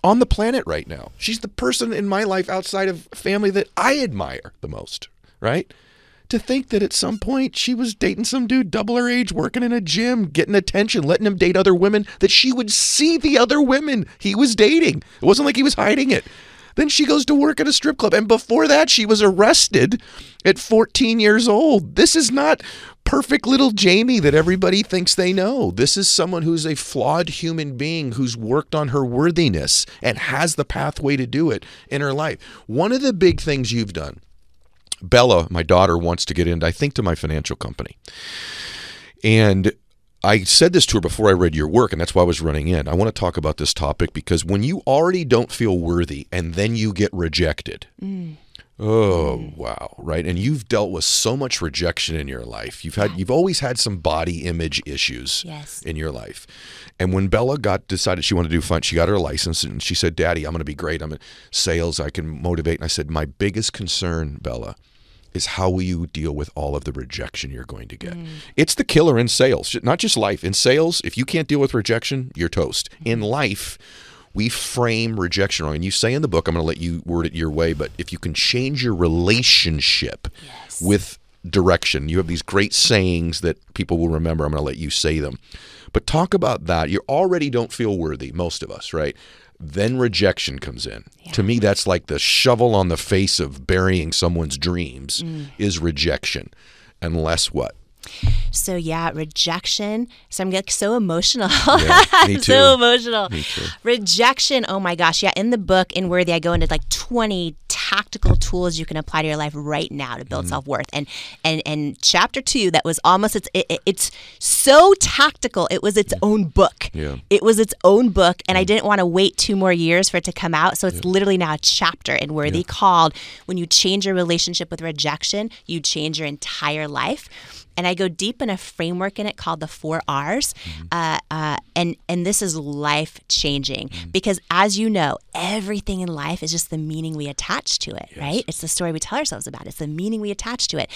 on the planet right now. She's the person in my life outside of family that I admire the most, right? To think that at some point she was dating some dude double her age, working in a gym, getting attention, letting him date other women, that she would see the other women he was dating. It wasn't like he was hiding it. Then she goes to work at a strip club. And before that, she was arrested at 14 years old. This is not perfect little Jamie that everybody thinks they know. This is someone who's a flawed human being who's worked on her worthiness and has the pathway to do it in her life. One of the big things you've done, Bella, my daughter, wants to get into, I think, to my financial company. And I said this to her before I read your work, and that's why I was running in. I want to talk about this topic because when you already don't feel worthy and then you get rejected, mm. oh mm. wow, right? And you've dealt with so much rejection in your life. You've had, you've always had some body image issues Yes. in your life. And when Bella got decided she wanted to do fun, she got her license and she said, "Daddy, I'm going to be great. I'm in sales. I can motivate." And I said, "My biggest concern, Bella." Is how will you deal with all of the rejection you're going to get? Mm. It's the killer in sales, not just life. In sales, if you can't deal with rejection, you're toast. Mm-hmm. In life, we frame rejection wrong. And you say in the book, I'm going to let you word it your way, but if you can change your relationship with direction, you have these great sayings that people will remember. I'm going to let you say them. But talk about that. You already don't feel worthy, most of us, right? Then rejection comes in. To me, that's like the shovel on the face of burying someone's dreams mm. is rejection. Unless what? So yeah, rejection. So I'm like so emotional. Yeah, me I'm so emotional. Me too. Rejection. Oh my gosh. Yeah. In the book in Worthy, I go into like 20 tactical tools you can apply to your life right now to Mm-hmm. build self worth. And and and chapter two, that was almost it's it, it- it's so tactical. It was its own book. Yeah. It was its own book, and I didn't want to wait two more years for it to come out. So it's literally now a chapter in Worthy called "When You Change Your Relationship with Rejection, You Change Your Entire Life." And I go deep in a framework in it called the four R's, uh, uh, and and this is life changing because as you know, everything in life is just the meaning we attach to it, right? It's the story we tell ourselves about. it. It's the meaning we attach to it.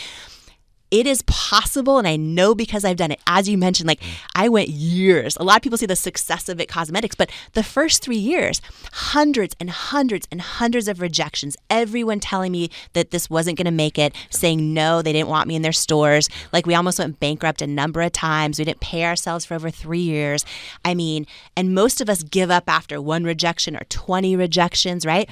It is possible, and I know because I've done it. As you mentioned, like I went years. A lot of people see the success of IT Cosmetics, but the first three years, hundreds and hundreds and hundreds of rejections. Everyone telling me that this wasn't going to make it, saying no, they didn't want me in their stores. Like we almost went bankrupt a number of times. We didn't pay ourselves for over three years. I mean, and most of us give up after one rejection or 20 rejections, right?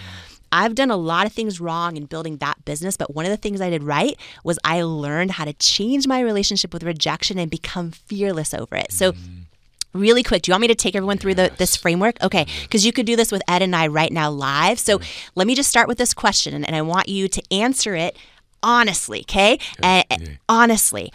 I've done a lot of things wrong in building that business, but one of the things I did right was I learned how to change my relationship with rejection and become fearless over it. So, mm. really quick, do you want me to take everyone through the, this framework? Okay, mm-hmm. because you could do this with Ed and I right now live. So, mm-hmm. let me just start with this question, and, and I want you to answer it honestly, okay? Uh, honestly,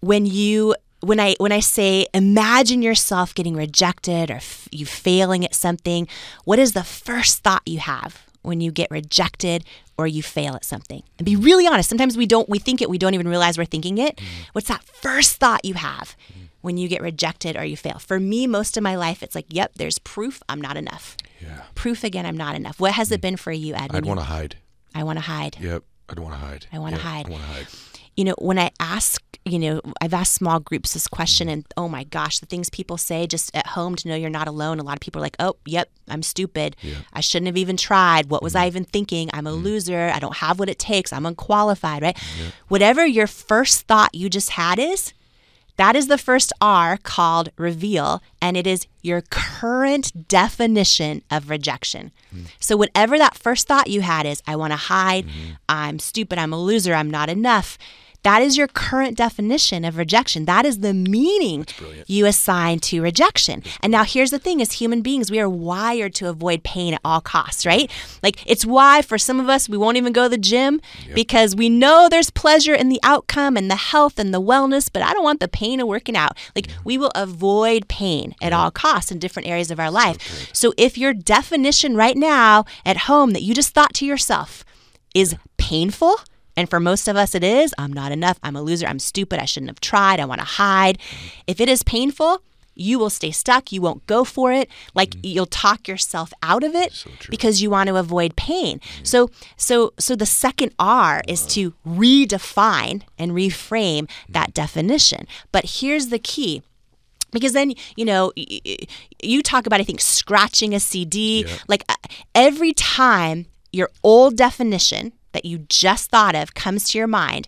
when you when I when I say imagine yourself getting rejected or f- you failing at something, what is the first thought you have when you get rejected or you fail at something? And be really honest. Sometimes we don't we think it, we don't even realize we're thinking it. Mm-hmm. What's that first thought you have mm-hmm. when you get rejected or you fail? For me, most of my life, it's like, yep, there's proof I'm not enough. Yeah. Proof again, I'm not enough. What has it mm. been for you, Ed? I'd want to hide. I want to hide. Yep. I'd want to hide. I wanna Yeah, hide. I want to hide. You know, when I ask, you know, I've asked small groups this question, and oh my gosh, the things people say just at home to know you're not alone. A lot of people are like, oh, yep, I'm stupid. I shouldn't have even tried. What was I mm-hmm. even thinking? I'm a mm-hmm. loser. I don't have what it takes. I'm unqualified, right? Whatever your first thought you just had is, that is the first R called reveal, and it is your current definition of rejection. Hmm. So, whatever that first thought you had is, I want to hide, mm-hmm. I'm stupid, I'm a loser, I'm not enough. That is your current definition of rejection. That is the meaning you assign to rejection. And now here's the thing as human beings, we are wired to avoid pain at all costs, right? Like it's why for some of us we won't even go to the gym because we know there's pleasure in the outcome and the health and the wellness, but I don't want the pain of working out. Like we will avoid pain at all costs in different areas of our life. So if your definition right now at home that you just thought to yourself is painful, and for most of us it is, I'm not enough, I'm a loser, I'm stupid, I shouldn't have tried, I want to hide. Mm-hmm. If it is painful, you will stay stuck, you won't go for it, like mm-hmm. you'll talk yourself out of it because you want to avoid pain. Mm-hmm. So so so the second R is to uh-huh. redefine and reframe that definition. But here's the key because then you know you talk about i think scratching a cd like uh, every time your old definition that you just thought of comes to your mind,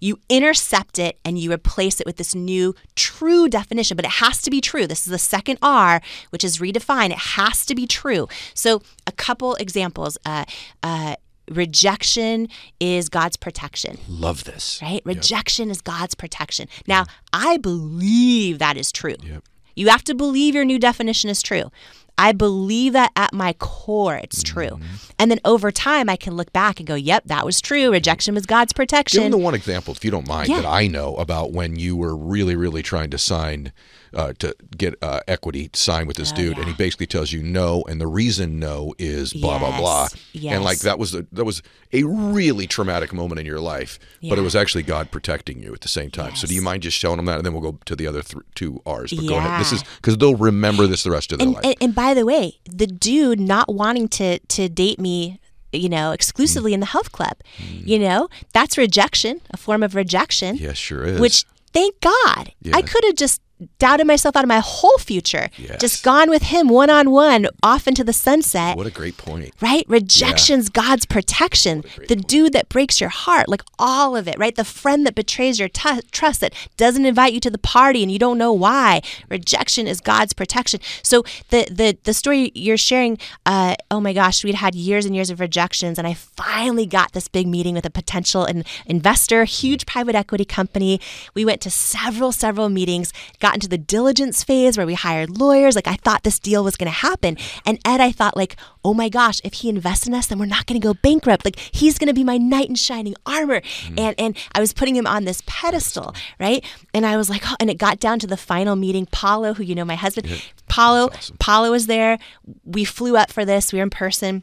you intercept it and you replace it with this new true definition. But it has to be true. This is the second R, which is redefine. It has to be true. So, a couple examples. Uh, uh, rejection is God's protection Love this. right? Rejection is God's protection. Now, I believe that is true. Yep. You have to believe your new definition is true. I believe that at my core it's true. Mm-hmm. And then over time, I can look back and go, yep, that was true. Rejection was God's protection. Give me the one example, if you don't mind, Yeah. that I know about when you were really, really trying to sign, uh, to get uh, equity signed with this dude, and he Oh, basically tells you no, and the reason no is blah blah blah, Yes, and like that was a, that was a really traumatic moment in your life, but it was actually God protecting you at the same time. So do you mind just showing them that, and then we'll go to the other th- two R's. But go ahead. This is because they'll remember this the rest of their and, life. and, and by the way, the dude not wanting to to date me, you know, exclusively in the health club, you know, that's rejection, a form of rejection. yes, sure is. Which thank God. I could have just doubted myself out of my whole future. Yes. Just gone with him one on one off into the sunset. what a great point. Right? Rejection's God's protection. The dude that breaks your heart, like all of it, right? The friend that betrays your tu- trust, that doesn't invite you to the party and you don't know why. Rejection is God's protection. So the the the story you're sharing, uh, oh my gosh, we'd had years and years of rejections, and I finally got this big meeting with a potential in, investor, huge private equity company. We went to several several meetings, got into the diligence phase where we hired lawyers. Like I thought this deal was going to happen, and Ed, I thought like, oh my gosh, if he invests in us, then we're not going to go bankrupt. Like he's going to be my knight in shining armor, mm-hmm. and and I was putting him on this pedestal, right? And I was like, oh, and it got down to the final meeting. Paulo, who you know, my husband, Paulo, Paulo was there. We flew up for this. We were in person.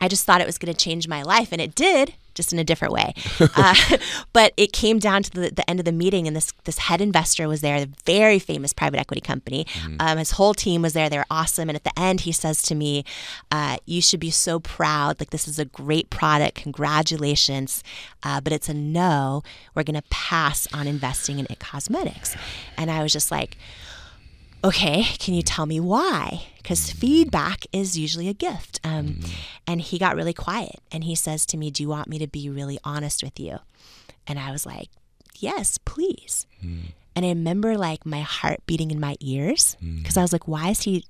I just thought it was going to change my life, and it did, just in a different way. uh, but it came down to the, the end of the meeting, and this this head investor was there, a very famous private equity company. Um, his whole team was there; they were awesome. And at the end, he says to me, uh, "You should be so proud. Like this is a great product. Congratulations, uh, but it's a no. We're going to pass on investing in IT Cosmetics." And I was just like okay, can you tell me why? Because feedback is usually a gift. Um, mm-hmm. And he got really quiet and he says to me, Do you want me to be really honest with you? And I was like, Yes, please. Mm. And I remember like my heart beating in my ears mm. because I was like, Why is he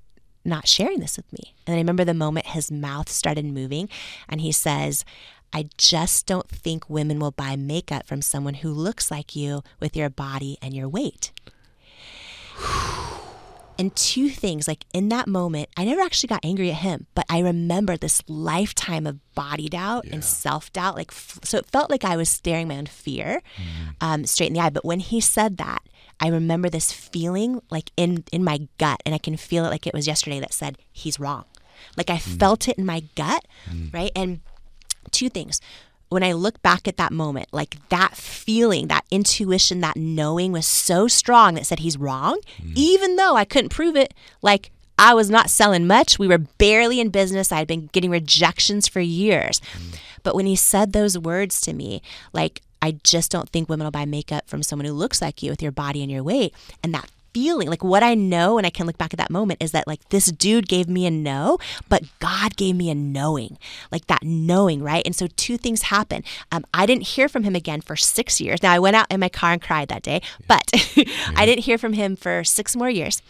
not sharing this with me? And I remember the moment his mouth started moving and he says, I just don't think women will buy makeup from someone who looks like you with your body and your weight. And two things, like in that moment, I never actually got angry at him, but I remember this lifetime of body doubt and self doubt. Like, f- so it felt like I was staring my own fear mm-hmm. um, straight in the eye. But when he said that, I remember this feeling like in in my gut, and I can feel it like it was yesterday. That said, he's wrong. Like I mm. felt it in my gut, mm. right? And two things. When I look back at that moment, like that feeling, that intuition, that knowing was so strong that said he's wrong, mm-hmm. even though I couldn't prove it. Like I was not selling much. We were barely in business. I had been getting rejections for years. Mm-hmm. But when he said those words to me, like, I just don't think women will buy makeup from someone who looks like you with your body and your weight. And that feeling, like what I know, and I can look back at that moment, is that like this dude gave me a no, but God gave me a knowing, like that knowing, right? And so two things happen. Um, I didn't hear from him again for six years. Now I went out in my car and cried that day, but I didn't hear from him for six more years.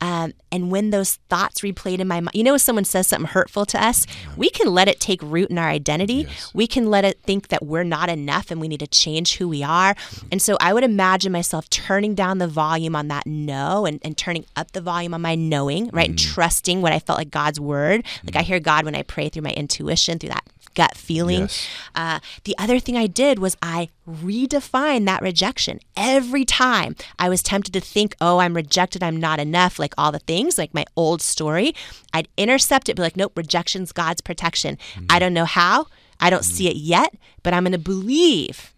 Um, and when those thoughts replayed in my mind, you know, when someone says something hurtful to us, we can let it take root in our identity. We can let it think that we're not enough and we need to change who we are. And so I would imagine myself turning down the volume on that no and, and turning up the volume on my knowing, right? And trusting what I felt like God's word. Like I mm-hmm. hear God when I pray through my intuition, through that gut feeling. Yes. Uh, the other thing I did was I redefined that rejection. Every time I was tempted to think, oh, I'm rejected, I'm not enough, like all the things, like my old story, I'd intercept it, be like, nope, rejection's God's protection. Mm-hmm. I don't know how, I don't see it yet, but I'm going to believe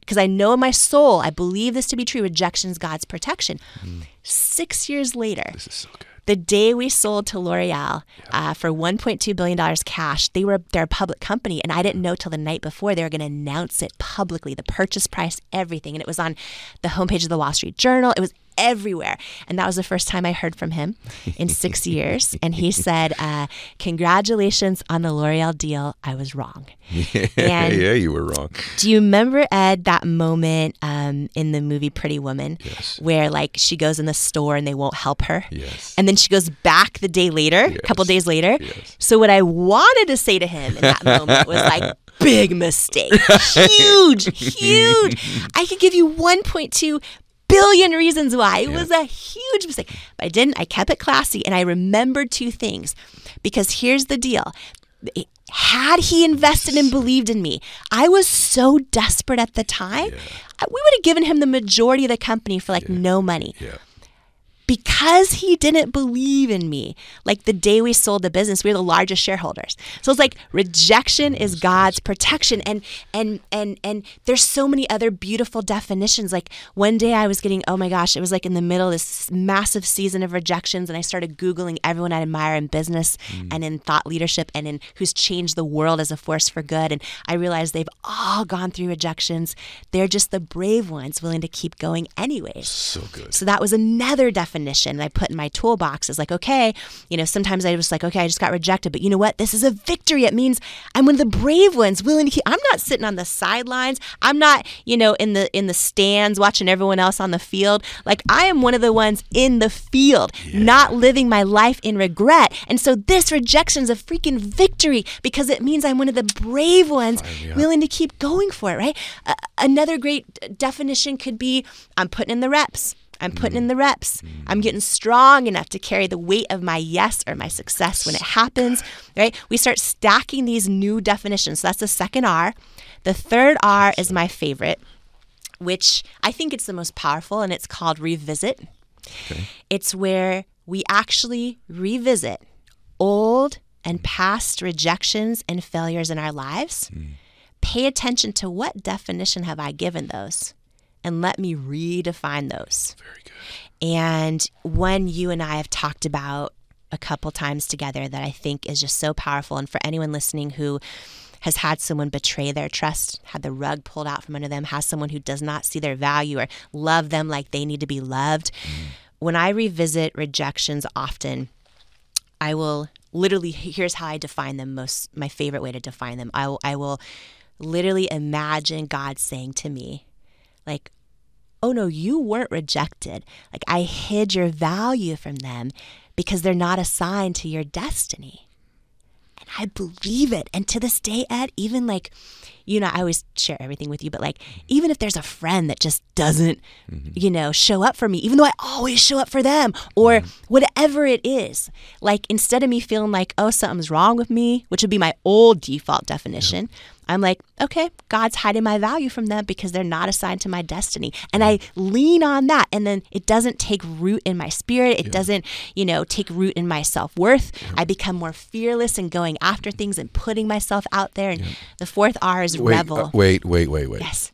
because I know in my soul, I believe this to be true. Rejection's God's protection. Mm. Six years later, This is so good. the day we sold to L'Oreal uh, for 1.2 billion dollars cash, they were they're a public company, and I didn't know till the night before they were going to announce it publicly, the purchase price, everything, and it was on the homepage of the Wall Street Journal. It was everywhere. And that was the first time I heard from him in six years. And he said, uh, Congratulations on the L'Oreal deal. I was wrong. And yeah, you were wrong. Do you remember, Ed, that moment um, in the movie Pretty Woman Yes. where like she goes in the store and they won't help her? Yes. And then she goes back the day later, a couple days later. Yes. So what I wanted to say to him in that moment was like, big mistake. Huge, huge. I could give you 1.2 billion reasons why. It was a huge mistake. But I didn't. I kept it classy and I remembered two things. Because here's the deal. Had he invested and believed in me, I was so desperate at the time. I- We would have given him the majority of the company for like no money Yeah. Because he didn't believe in me. Like the day we sold the business, we were the largest shareholders. So it's like rejection is God's protection. And and and and there's so many other beautiful definitions. Like one day I was getting, oh my gosh, it was like in the middle of this massive season of rejections, and I started Googling everyone I admire in business mm. and in thought leadership and in who's changed the world as a force for good. And I realized they've all gone through rejections. They're just the brave ones willing to keep going anyways. So good. So that was another definition that I put in my toolbox is like, okay, you know, sometimes I was like, okay, I just got rejected, but you know what? This is a victory. It means I'm one of the brave ones willing to keep I'm not sitting on the sidelines. I'm not, you know, in the in the stands watching everyone else on the field. Like I am one of the ones in the field, not living my life in regret. And so this rejection is a freaking victory because it means I'm one of the brave ones willing to keep going for it, right? Uh, another great definition could be I'm putting in the reps. I'm putting mm. in the reps. Mm. I'm getting strong enough to carry the weight of my yes or my success when it happens, right? We start stacking these new definitions. So that's the second R. The third R is my favorite, which I think it's the most powerful, and it's called revisit. Okay. It's where we actually revisit old and mm. past rejections and failures in our lives. Pay attention to what definition have I given those and let me redefine those. Very good. And one you and I have talked about a couple times together that I think is just so powerful. And for anyone listening who has had someone betray their trust, had the rug pulled out from under them, has someone who does not see their value or love them like they need to be loved. When I revisit rejections often, I will literally here's how I define them most my favorite way to define them. I will, I will literally imagine God saying to me like oh no, you weren't rejected. Like I hid your value from them because they're not assigned to your destiny. And I believe it. And to this day, Ed, even like, you know, I always share everything with you, but like, even if there's a friend that just doesn't, mm-hmm. you know, show up for me, even though I always show up for them, or mm-hmm. whatever it is, like, instead of me feeling like, oh, something's wrong with me, which would be my old default definition, I'm like, okay, God's hiding my value from them because they're not assigned to my destiny. And I lean on that. And then it doesn't take root in my spirit. It doesn't, you know, take root in my self worth. I become more fearless in going after things and putting myself out there. And the fourth R is Wait, revel. uh, wait, wait, wait, wait. yes.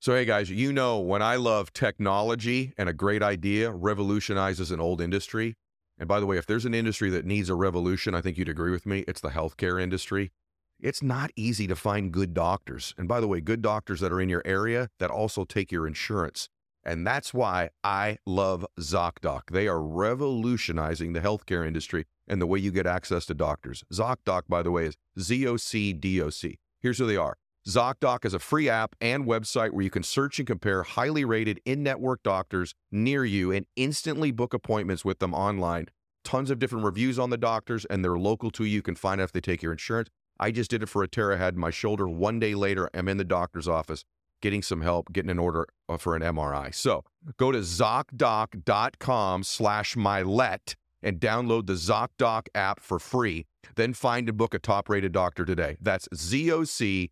So, hey guys, you know when I love technology and a great idea revolutionizes an old industry. And by the way, if there's an industry that needs a revolution, I think you'd agree with me, it's the healthcare industry. It's not easy to find good doctors. And by the way, good doctors that are in your area that also take your insurance. And that's why I love ZocDoc. They are revolutionizing the healthcare industry and the way you get access to doctors. ZocDoc, by the way, is Z O C D O C. Here's who they are. ZocDoc is a free app and website where you can search and compare highly rated in network doctors near you and instantly book appointments with them online. Tons of different reviews on the doctors, and they're local to you. You can find out if they take your insurance. I just did it for a had in my shoulder. One day later, I'm in the doctor's office getting some help, getting an order uh, for an MRI. So go to ZocDoc.com slash mylett and download the ZocDoc app for free. Then find and book a top-rated doctor today. That's ZocDoc.com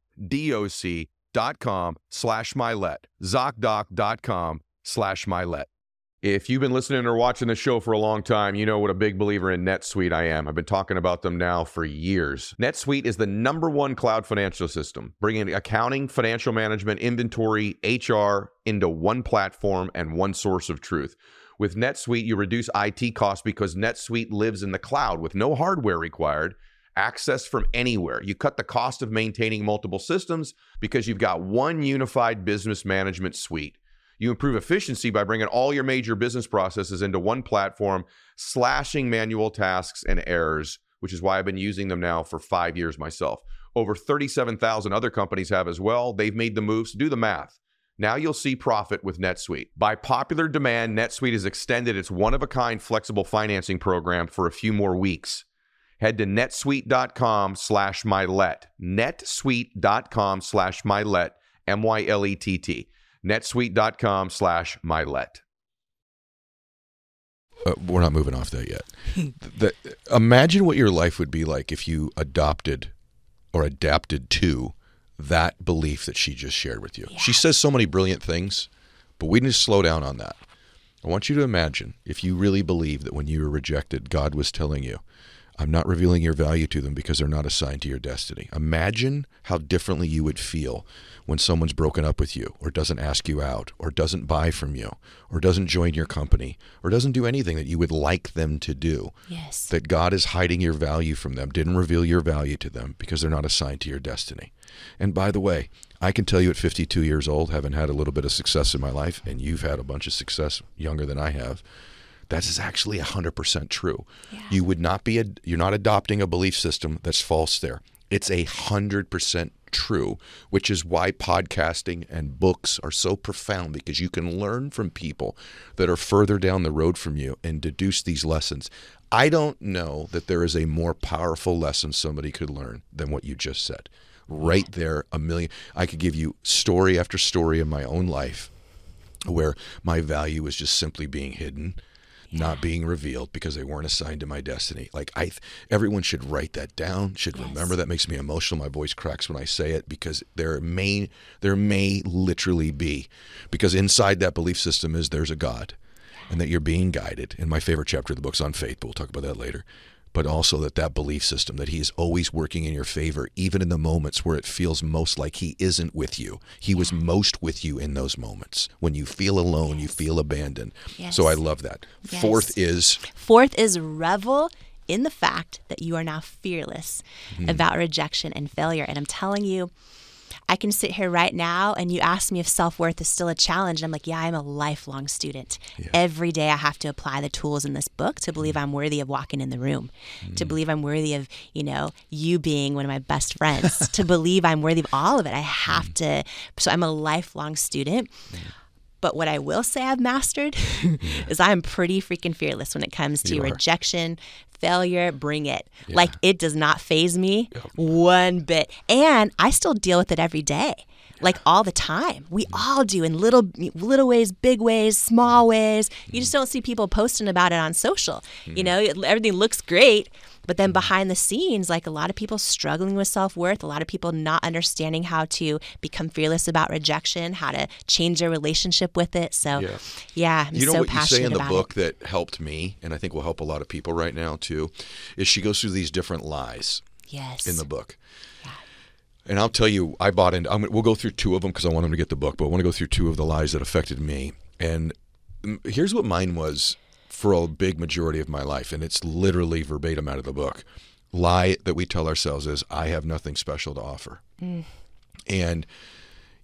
slash mylett. ZocDoc.com slash mylett. If you've been listening or watching the show for a long time, you know what a big believer in NetSuite I am. I've been talking about them now for years. NetSuite is the number one cloud financial system, bringing accounting, financial management, inventory, HR into one platform and one source of truth. With NetSuite, you reduce IT costs because NetSuite lives in the cloud with no hardware required, access from anywhere. You cut the cost of maintaining multiple systems because you've got one unified business management suite. You improve efficiency by bringing all your major business processes into one platform, slashing manual tasks and errors, which is why I've been using them now for five years myself. Over 37,000 other companies have as well. They've made the moves. Do the math. Now you'll see profit with NetSuite. By popular demand, NetSuite has extended its one of a kind flexible financing program for a few more weeks. Head to netsuite.com slash mylett. netsuite.com slash mylett, M Y L E T T. netsuite.com slash mylett. Uh, we're not moving off that yet. the, imagine what your life would be like if you adopted or adapted to that belief that she just shared with you. She says so many brilliant things, but we need to slow down on that. I want you to imagine if you really believe that when you were rejected, God was telling you, I'm not revealing your value to them because they're not assigned to your destiny. Imagine how differently you would feel when someone's broken up with you, or doesn't ask you out, or doesn't buy from you, or doesn't join your company, or doesn't do anything that you would like them to do. Yes. That God is hiding your value from them, didn't reveal your value to them because they're not assigned to your destiny. And by the way, I can tell you at 52 years old, having had a little bit of success in my life, and you've had a bunch of success younger than I have, that is actually 100% true. Yeah. You would not be, a, you're not adopting a belief system that's false there. It's a 100% true, which is why podcasting and books are so profound because you can learn from people that are further down the road from you and deduce these lessons. I don't know that there is a more powerful lesson somebody could learn than what you just said. Right there, a million. I could give you story after story in my own life where my value was just simply being hidden not being revealed because they weren't assigned to my destiny. Like I, everyone should write that down. Should Yes. remember that makes me emotional. My voice cracks when I say it because there may there may literally be because inside that belief system is there's a God, and that you're being guided. And my favorite chapter of the book's on faith, but we'll talk about that later. But also that that belief system that He is always working in your favor, even in the moments where it feels most like He isn't with you. He was most with you in those moments when you feel alone, you feel abandoned. So I love that. Yes. Fourth is Fourth is revel in the fact that you are now fearless hmm. about rejection and failure. And I'm telling you, I can sit here right now and you ask me if self worth is still a challenge. And I'm like, yeah, I'm a lifelong student. Every day I have to apply the tools in this book to believe mm. I'm worthy of walking in the room, to mm. believe I'm worthy of, you know, you being one of my best friends, to believe I'm worthy of all of it. I have mm. to. So I'm a lifelong student. But what I will say I've mastered is I'm pretty freaking fearless when it comes to rejection, failure, bring it. Like it does not faze me one bit. And I still deal with it every day. Like all the time. We Mm-hmm. all do in little little ways, big ways, small ways. You just don't see people posting about it on social. Mm-hmm. You know, everything looks great, but then behind the scenes, like a lot of people struggling with self worth, a lot of people not understanding how to become fearless about rejection, how to change their relationship with it. So, Yeah. yeah, I'm you know so what you say in the book it. that helped me, and I think will help a lot of people right now too, is she goes through these different lies Yes. in the book. And I'll tell you, I bought into. I'm, we'll go through two of them because I want them to get the book, but I want to go through two of the lies that affected me. And here's what mine was for a big majority of my life, and it's literally verbatim out of the book. Lie that we tell ourselves is, "I have nothing special to offer," mm. and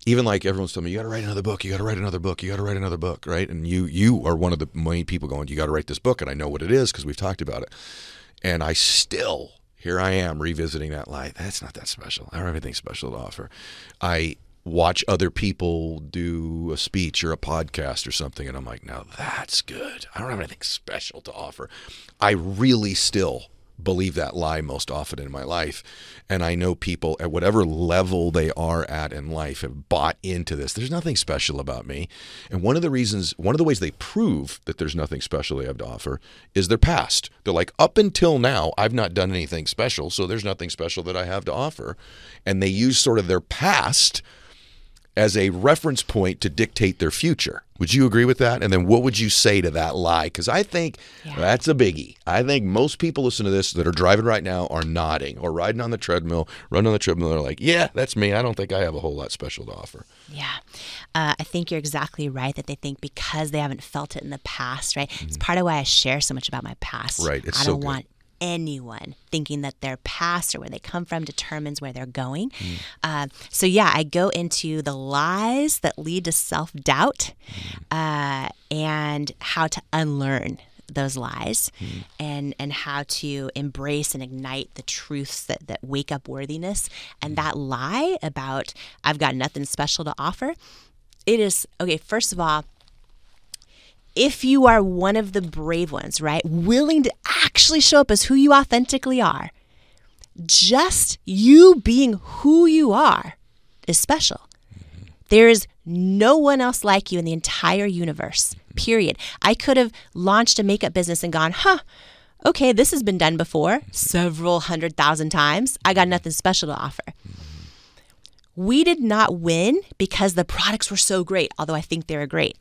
even like everyone's telling me, you got to write another book. You got to write another book. You got to write another book, right? And you you are one of the main people going, you got to write this book, and I know what it is because we've talked about it. And I still here I am revisiting that lie. That's not that special. I don't have anything special to offer. I watch other people do a speech or a podcast or something, and I'm like, now that's good. I don't have anything special to offer. I really still believe that lie most often in my life. And I know people at whatever level they are at in life have bought into this. There's nothing special about me. And one of the reasons, one of the ways they prove that there's nothing special they have to offer is their past. They're like, up until now, I've not done anything special. So there's nothing special that I have to offer. And they use sort of their past as a reference point to dictate their future. Would you agree with that? And then what would you say to that lie? Because I think that's a biggie. I think most people listen to this that are driving right now are nodding or riding on the treadmill, running on the treadmill. They're like, yeah, that's me. I don't think I have a whole lot special to offer. Yeah. Uh, I think you're exactly right that they think because they haven't felt it in the past, right? It's part of why I share so much about my past. Mm-hmm. Right. It's I don't good. want anyone thinking that their past or where they come from determines where they're going. Uh, so, yeah, I go into the lies that lead to self doubt uh, and how to unlearn those lies and and how to embrace and ignite the truths that that wake up worthiness. And that lie about I've got nothing special to offer it is okay first of all if you are one of the brave ones, right, willing to actually show up as who you authentically are, just you being who you are is special. There is no one else like you in the entire universe, period. I could have launched a makeup business and gone, huh, okay, this has been done before several hundred thousand times. I got nothing special to offer. We did not win because the products were so great, although I think they were great.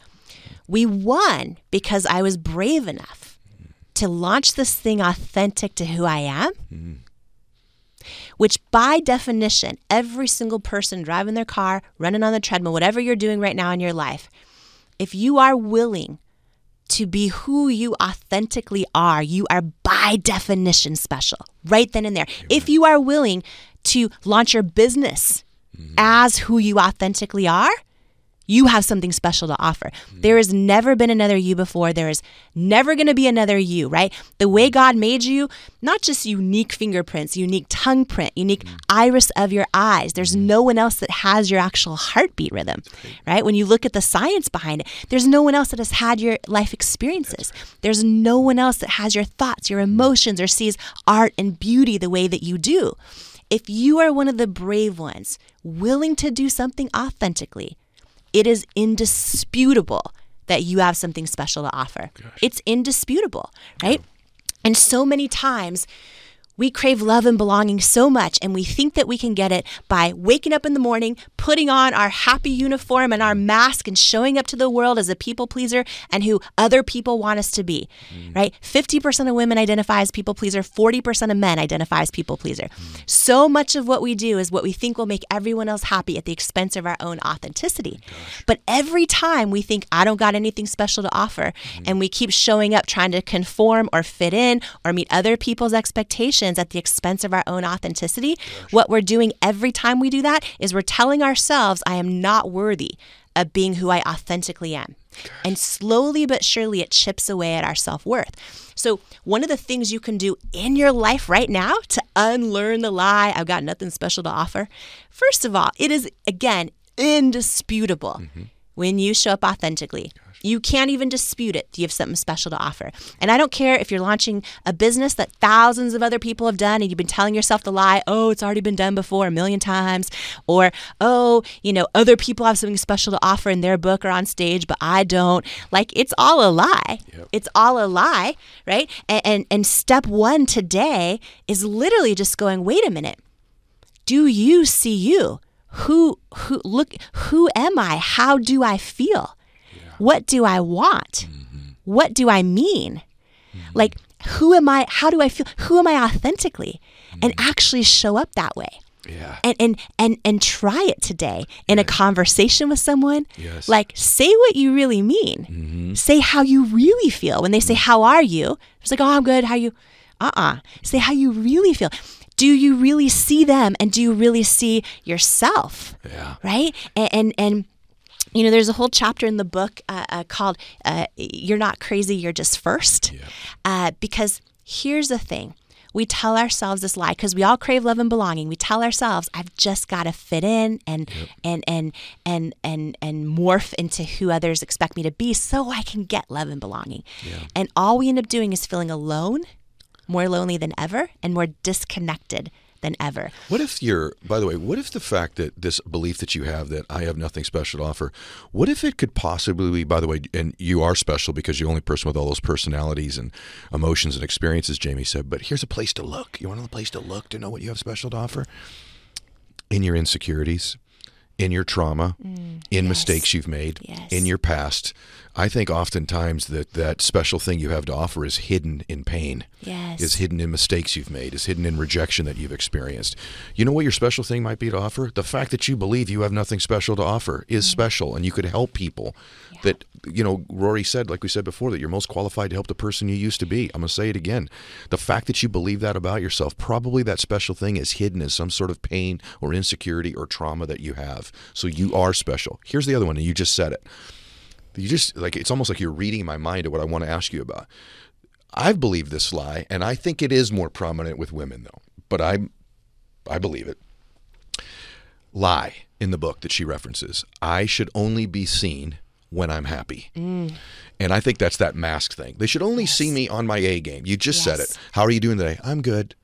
We won because I was brave enough to launch this thing authentic to who I am, which by definition, every single person driving their car, running on the treadmill, whatever you're doing right now in your life, if you are willing to be who you authentically are, you are by definition special right then and there. If you are willing to launch your business mm-hmm. as who you authentically are, you have something special to offer. There has never been another you before. There is never going to be another you, right? The way God made you, not just unique fingerprints, unique tongue print, unique iris of your eyes. There's no one else that has your actual heartbeat rhythm, right? When you look at the science behind it, there's no one else that has had your life experiences. There's no one else that has your thoughts, your emotions, or sees art and beauty the way that you do. If you are one of the brave ones, willing to do something authentically, it is indisputable that you have something special to offer. It's indisputable, right? And so many times we crave love and belonging so much, and we think that we can get it by waking up in the morning, putting on our happy uniform and our mask, and showing up to the world as a people pleaser and who other people want us to be, mm. right? 50% of women identify as people pleaser, 40% of men identify as people pleaser. Mm. So much of what we do is what we think will make everyone else happy at the expense of our own authenticity. Oh but every time we think, I don't got anything special to offer, mm. and we keep showing up trying to conform or fit in or meet other people's expectations at the expense of our own authenticity, what we're doing every time we do that is we're telling ourselves, I am not worthy of being who I authentically am. And slowly but surely, it chips away at our self worth. So, one of the things you can do in your life right now to unlearn the lie, I've got nothing special to offer, first of all, it is again indisputable mm-hmm. when you show up authentically. You can't even dispute it. Do you have something special to offer. And I don't care if you're launching a business that thousands of other people have done and you've been telling yourself the lie, oh, it's already been done before a million times, or oh, you know, other people have something special to offer in their book or on stage, but I don't. Like it's all a lie. It's all a lie, right? And, and and step one today is literally just going, wait a minute do you see you who who look who am i how do i feel what do i want? Mm-hmm. What do i mean? Mm-hmm. Like who am i how do i feel who am i authentically? Mm-hmm. And actually show up that way. Yeah. and and and and try it today in a conversation with someone. Yes. like say what you really mean. Say how you really feel. When they say how are you? It's like oh i'm good. How you? Uh-uh. Say how you really feel. Do you really see them and do you really see yourself? Yeah. right? And and, and you know, there's a whole chapter in the book uh, uh, called uh, "You're Not Crazy, You're Just First. Uh, because here's the thing: we tell ourselves this lie because we all crave love and belonging. We tell ourselves, "I've just got to fit in and and and and and and morph into who others expect me to be, so I can get love and belonging." And all we end up doing is feeling alone, more lonely than ever, and more disconnected than ever. What if you're, by the way, what if the fact that this belief that you have that I have nothing special to offer, what if it could possibly be, by the way, and you are special because you're the only person with all those personalities and emotions and experiences, Jamie said, but here's a place to look. You want a place to look to know what you have special to offer? In your insecurities, in your trauma, in mistakes you've made, Yes. in your past. I think oftentimes that that special thing you have to offer is hidden in pain. Yes. Is hidden in mistakes you've made, is hidden in rejection that you've experienced. You know what your special thing might be to offer? The fact that you believe you have nothing special to offer is Mm. special and you could help people that you know Rory said like we said before that you're most qualified to help the person you used to be. I'm going to say it again. The fact that you believe that about yourself, probably that special thing is hidden as some sort of pain or insecurity or trauma that you have. So you are special. Here's the other one and you just said it. You just like it's almost like you're reading my mind of what I want to ask you about. I've believed this lie, and I think it is more prominent with women though. But I, I believe it. Lie in the book that she references. I should only be seen when I'm happy. Mm. And I think that's that mask thing. They should only see me on my A game. You just said it. How are you doing today? I'm good.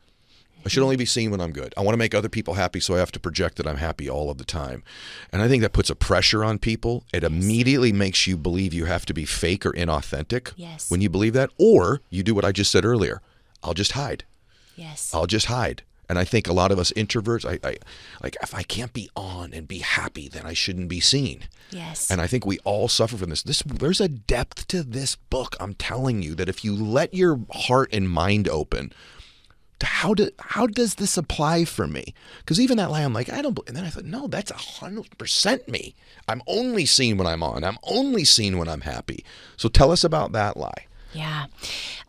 I should only be seen when I'm good. I want to make other people happy, so I have to project that I'm happy all of the time. And I think that puts a pressure on people. It immediately makes you believe you have to be fake or inauthentic Yes. when you believe that. Or you do what I just said earlier I'll just hide. Yes. I'll just hide. And I think a lot of us introverts, I, I like if I can't be on and be happy, then I shouldn't be seen. yes. And I think we all suffer from this. This there's a depth to this book. I'm telling you that if you let your heart and mind open, how do how does this apply for me? Because even that lie, I'm like, I don't. And then I thought, no, that's a hundred percent me. I'm only seen when I'm on. I'm only seen when I'm happy. So tell us about that lie. Yeah.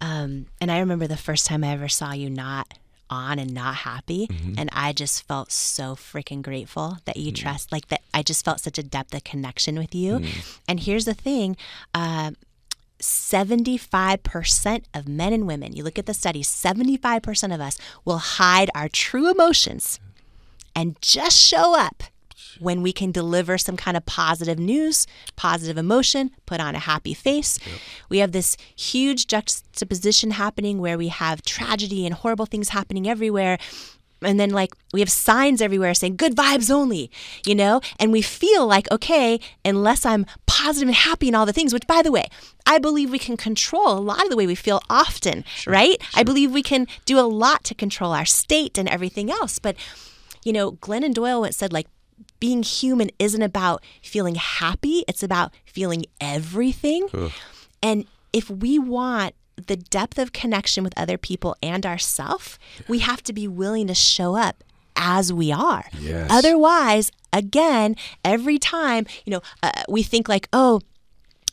Um, and I remember the first time I ever saw you not on and not happy. And I just felt so freaking grateful that you trust, like that. I just felt such a depth of connection with you. And here's the thing. Uh, 75% of men and women, you look at the study, 75% of us will hide our true emotions and just show up when we can deliver some kind of positive news, positive emotion, put on a happy face. We have this huge juxtaposition happening where we have tragedy and horrible things happening everywhere. And then, like, we have signs everywhere saying good vibes only, you know? And we feel like, okay, unless I'm positive and happy and all the things, which, by the way, I believe we can control a lot of the way we feel often, right? I believe we can do a lot to control our state and everything else. But, you know, Glennon Doyle once said, like, being human isn't about feeling happy, it's about feeling everything. And if we want the depth of connection with other people and ourself, we have to be willing to show up as we are. Yes. Otherwise, again, every time, you know, uh, we think like, oh,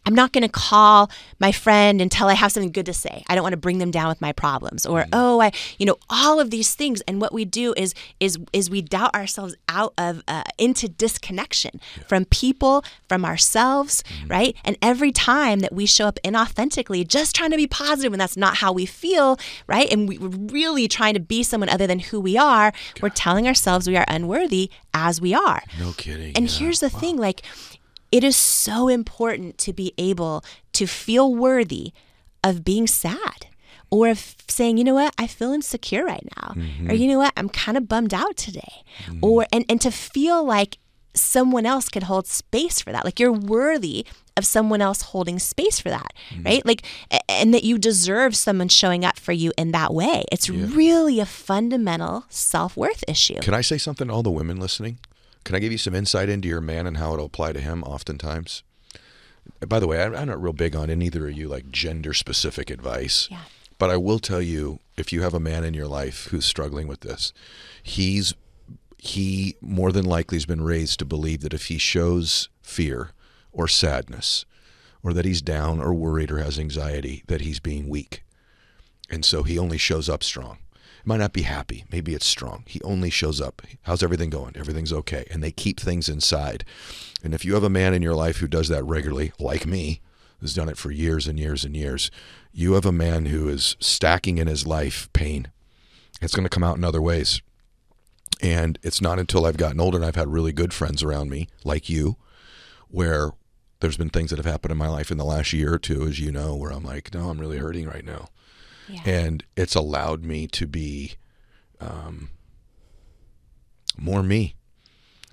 I'm not going to call my friend until I have something good to say. I don't want to bring them down with my problems or oh, I you know all of these things and what we do is is is we doubt ourselves out of uh, into disconnection from people, from ourselves, right? And every time that we show up inauthentically just trying to be positive and that's not how we feel, right? And we, we're really trying to be someone other than who we are, we're telling ourselves we are unworthy as we are. No kidding. And here's the thing like, it is so important to be able to feel worthy of being sad or of saying, you know what, I feel insecure right now. Or mm-hmm. you know what, I'm kind of bummed out today. Mm-hmm. Or and, and to feel like someone else can hold space for that. Like you're worthy of someone else holding space for that, mm-hmm. right? Like and that you deserve someone showing up for you in that way. It's really a fundamental self-worth issue. Can I say something to all the women listening? Can I give you some insight into your man and how it'll apply to him oftentimes? By the way, I- I'm not real big on any either of you like gender specific advice. Yeah. But I will tell you if you have a man in your life who's struggling with this, he's he more than likely has been raised to believe that if he shows fear or sadness or that he's down or worried or has anxiety that he's being weak. And so he only shows up strong. Might not be happy. Maybe it's strong. He only shows up. How's everything going? Everything's okay. And they keep things inside. And if you have a man in your life who does that regularly, like me, who's done it for years and years and years, you have a man who is stacking in his life pain. It's going to come out in other ways. And it's not until I've gotten older and I've had really good friends around me, like you, where there's been things that have happened in my life in the last year or two, as you know, where I'm like, no, I'm really hurting right now and it's allowed me to be um, more me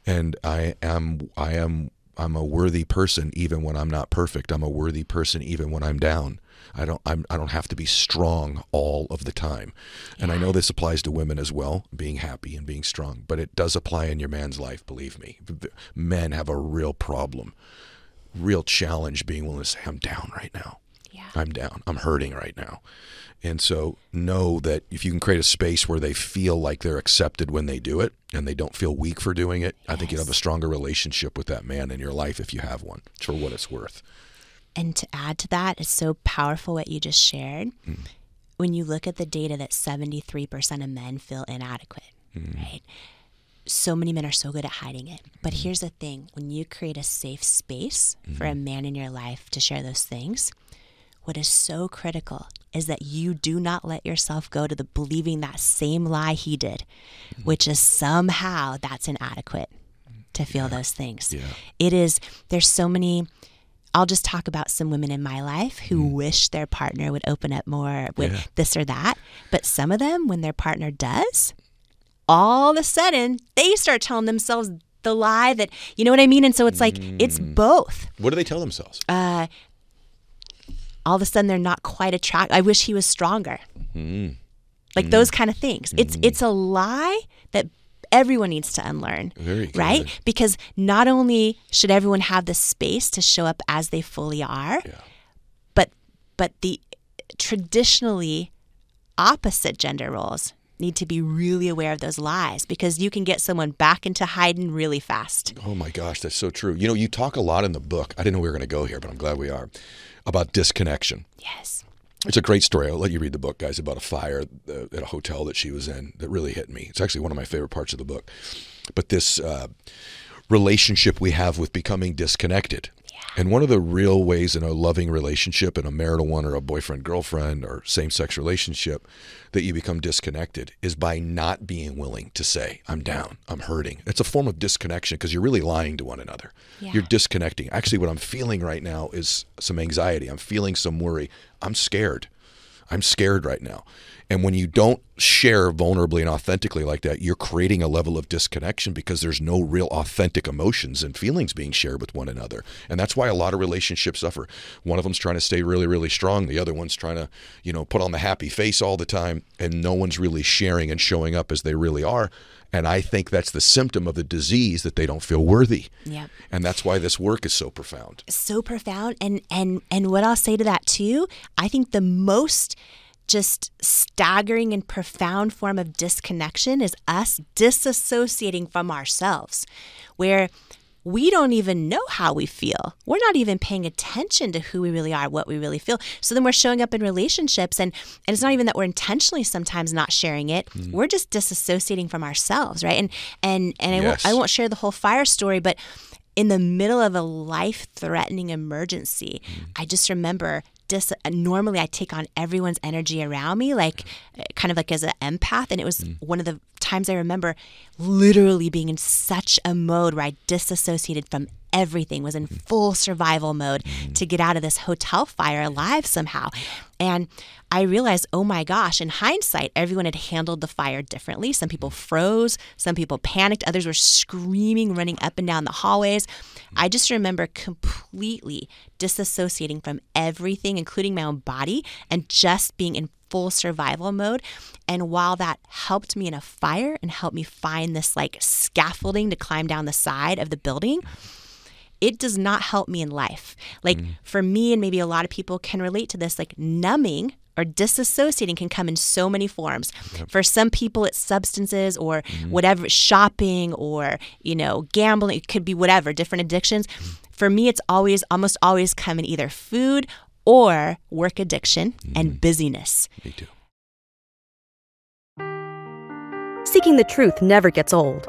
and i am i am I'm a worthy person even when I'm not perfect. I'm a worthy person even when I'm down. I don't I'm, I don't have to be strong all of the time. And I know this applies to women as well, being happy and being strong, but it does apply in your man's life, believe me. Men have a real problem, real challenge being willing to say I'm down right now. Yeah. I'm down. I'm hurting right now. And so know that if you can create a space where they feel like they're accepted when they do it and they don't feel weak for doing it, I think you'll have a stronger relationship with that man in your life if you have one, for what it's worth. And to add to that, it's so powerful what you just shared. Mm. When you look at the data that 73% of men feel inadequate, mm. right? So many men are so good at hiding it. But mm. here's the thing when you create a safe space for mm-hmm. a man in your life to share those things, what is so critical is that you do not let yourself go to the believing that same lie he did, mm-hmm. which is somehow that's inadequate to feel those things. Yeah. It is, there's so many. I'll just talk about some women in my life who mm-hmm. wish their partner would open up more with Yeah. this or that. But some of them, when their partner does, all of a sudden they start telling themselves the lie that, you know what I mean? And so it's like, it's mm. both. What do they tell themselves? Uh, all of a sudden they're not quite attracted. I wish he was stronger. Mm-hmm. Like those mm-hmm. kind of things. It's mm-hmm. it's a lie that everyone needs to unlearn. Right? Because not only should everyone have the space to show up as they fully are, but but the traditionally opposite gender roles need to be really aware of those lies because you can get someone back into hiding really fast. Oh my gosh, that's so true. You know, you talk a lot in the book. I didn't know we were going to go here, but I'm glad we are. About disconnection. Yes. It's a great story. I'll let you read the book, guys, about a fire uh, at a hotel that she was in that really hit me. It's actually one of my favorite parts of the book. But this uh, relationship we have with becoming disconnected. And one of the real ways in a loving relationship, in a marital one or a boyfriend girlfriend or same sex relationship, that you become disconnected is by not being willing to say, I'm down, I'm hurting. It's a form of disconnection because you're really lying to one another. Yeah. You're disconnecting. Actually, what I'm feeling right now is some anxiety. I'm feeling some worry. I'm scared. I'm scared right now. And when you don't share vulnerably and authentically like that, you're creating a level of disconnection because there's no real authentic emotions and feelings being shared with one another. And that's why a lot of relationships suffer. One of them's trying to stay really, really strong. The other one's trying to, you know, put on the happy face all the time. And no one's really sharing and showing up as they really are. And I think that's the symptom of the disease that they don't feel worthy. Yep. And that's why this work is so profound. so profound and and and what I'll say to that too, I think the most just staggering and profound form of disconnection is us disassociating from ourselves where we don't even know how we feel. We're not even paying attention to who we really are, what we really feel. So then we're showing up in relationships and and it's not even that we're intentionally sometimes not sharing it. Mm. We're just disassociating from ourselves, right? And and and I, Yes. won't, I won't share the whole fire story, but in the middle of a life threatening emergency, mm. I just remember dis- normally I take on everyone's energy around me, like uh, kind of like as an empath. And it was mm. one of the times I remember literally being in such a mode where I disassociated from everything, was in mm. full survival mode mm. to get out of this hotel fire alive somehow. And I realized, oh my gosh, in hindsight, everyone had handled the fire differently. Some people froze, some people panicked, others were screaming, running up and down the hallways. I just remember completely disassociating from everything, including my own body, and just being in full survival mode. And while that helped me in a fire and helped me find this like scaffolding to climb down the side of the building, it does not help me in life. Like mm. for me, and maybe a lot of people can relate to this, like numbing or disassociating can come in so many forms. For some people, it's substances or mm-hmm. whatever, shopping or, you know, gambling. It could be whatever, different addictions. For me, it's always, almost always come in either food or work addiction and mm-hmm. busyness. Me too. Seeking the truth never gets old.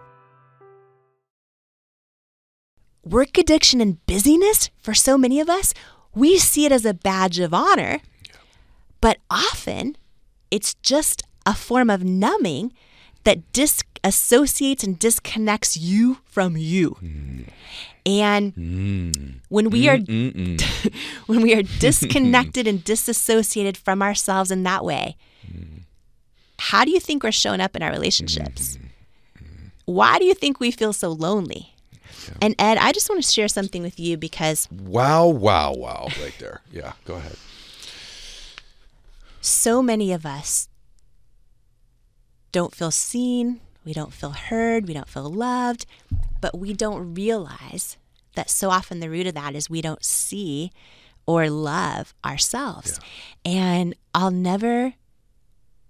Work addiction and busyness for so many of us we see it as a badge of honor But often it's just a form of numbing that disassociates and disconnects you from you. And mm. when we are mm, mm, when we are disconnected and disassociated from ourselves in that way, how do you think we're showing up in our relationships? Why do you think we feel so lonely? And Ed, I just want to share something with you because Wow, wow, wow, right there. Yeah, go ahead. so many of us don't feel seen, we don't feel heard, we don't feel loved, but we don't realize that so often the root of that is we don't see or love ourselves. And I'll never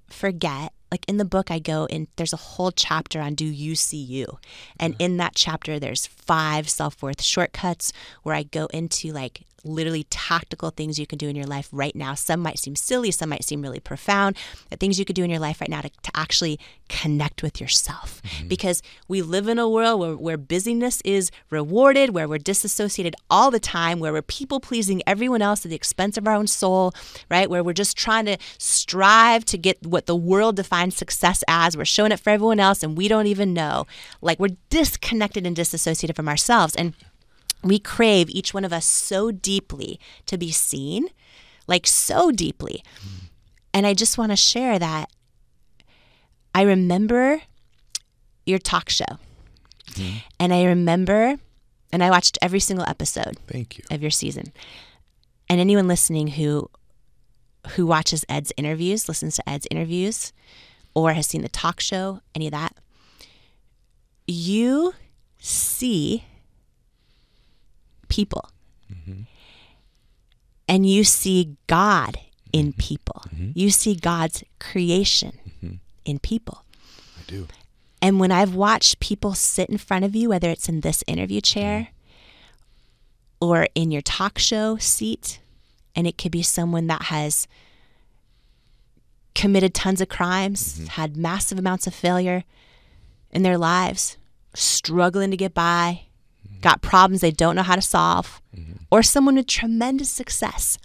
forget like in the book I go in there's a whole chapter on do you see you? And in that chapter there's five self-worth shortcuts where I go into like literally tactical things you can do in your life right now. Some might seem silly some might seem really profound but things you could do in your life right now to, to actually connect with yourself. Mm-hmm. Because we live in a world where, where busyness is rewarded where we're disassociated all the time where we're people pleasing everyone else at the expense of our own soul right? Where we're just trying to strive to get what the world defines success as. We're showing it for everyone else and we don't even know. Like we're disconnected and disassociated from ourselves. And we crave each one of us so deeply to be seen like so deeply and i just want to share that i remember your talk show mm-hmm. and i remember and i watched every single episode Thank you. of your season. And anyone listening who who watches Ed's interviews, listens to Ed's interviews, or has seen the talk show, any of that, you see people. Mm-hmm. And you see God in mm-hmm. people. Mm-hmm. You see God's creation in people. I do. And when I've watched people sit in front of you, whether it's in this interview chair or in your talk show seat, and it could be someone that has committed tons of crimes, had massive amounts of failure in their lives, struggling to get by, got problems they don't know how to solve, mm-hmm. or someone with tremendous success.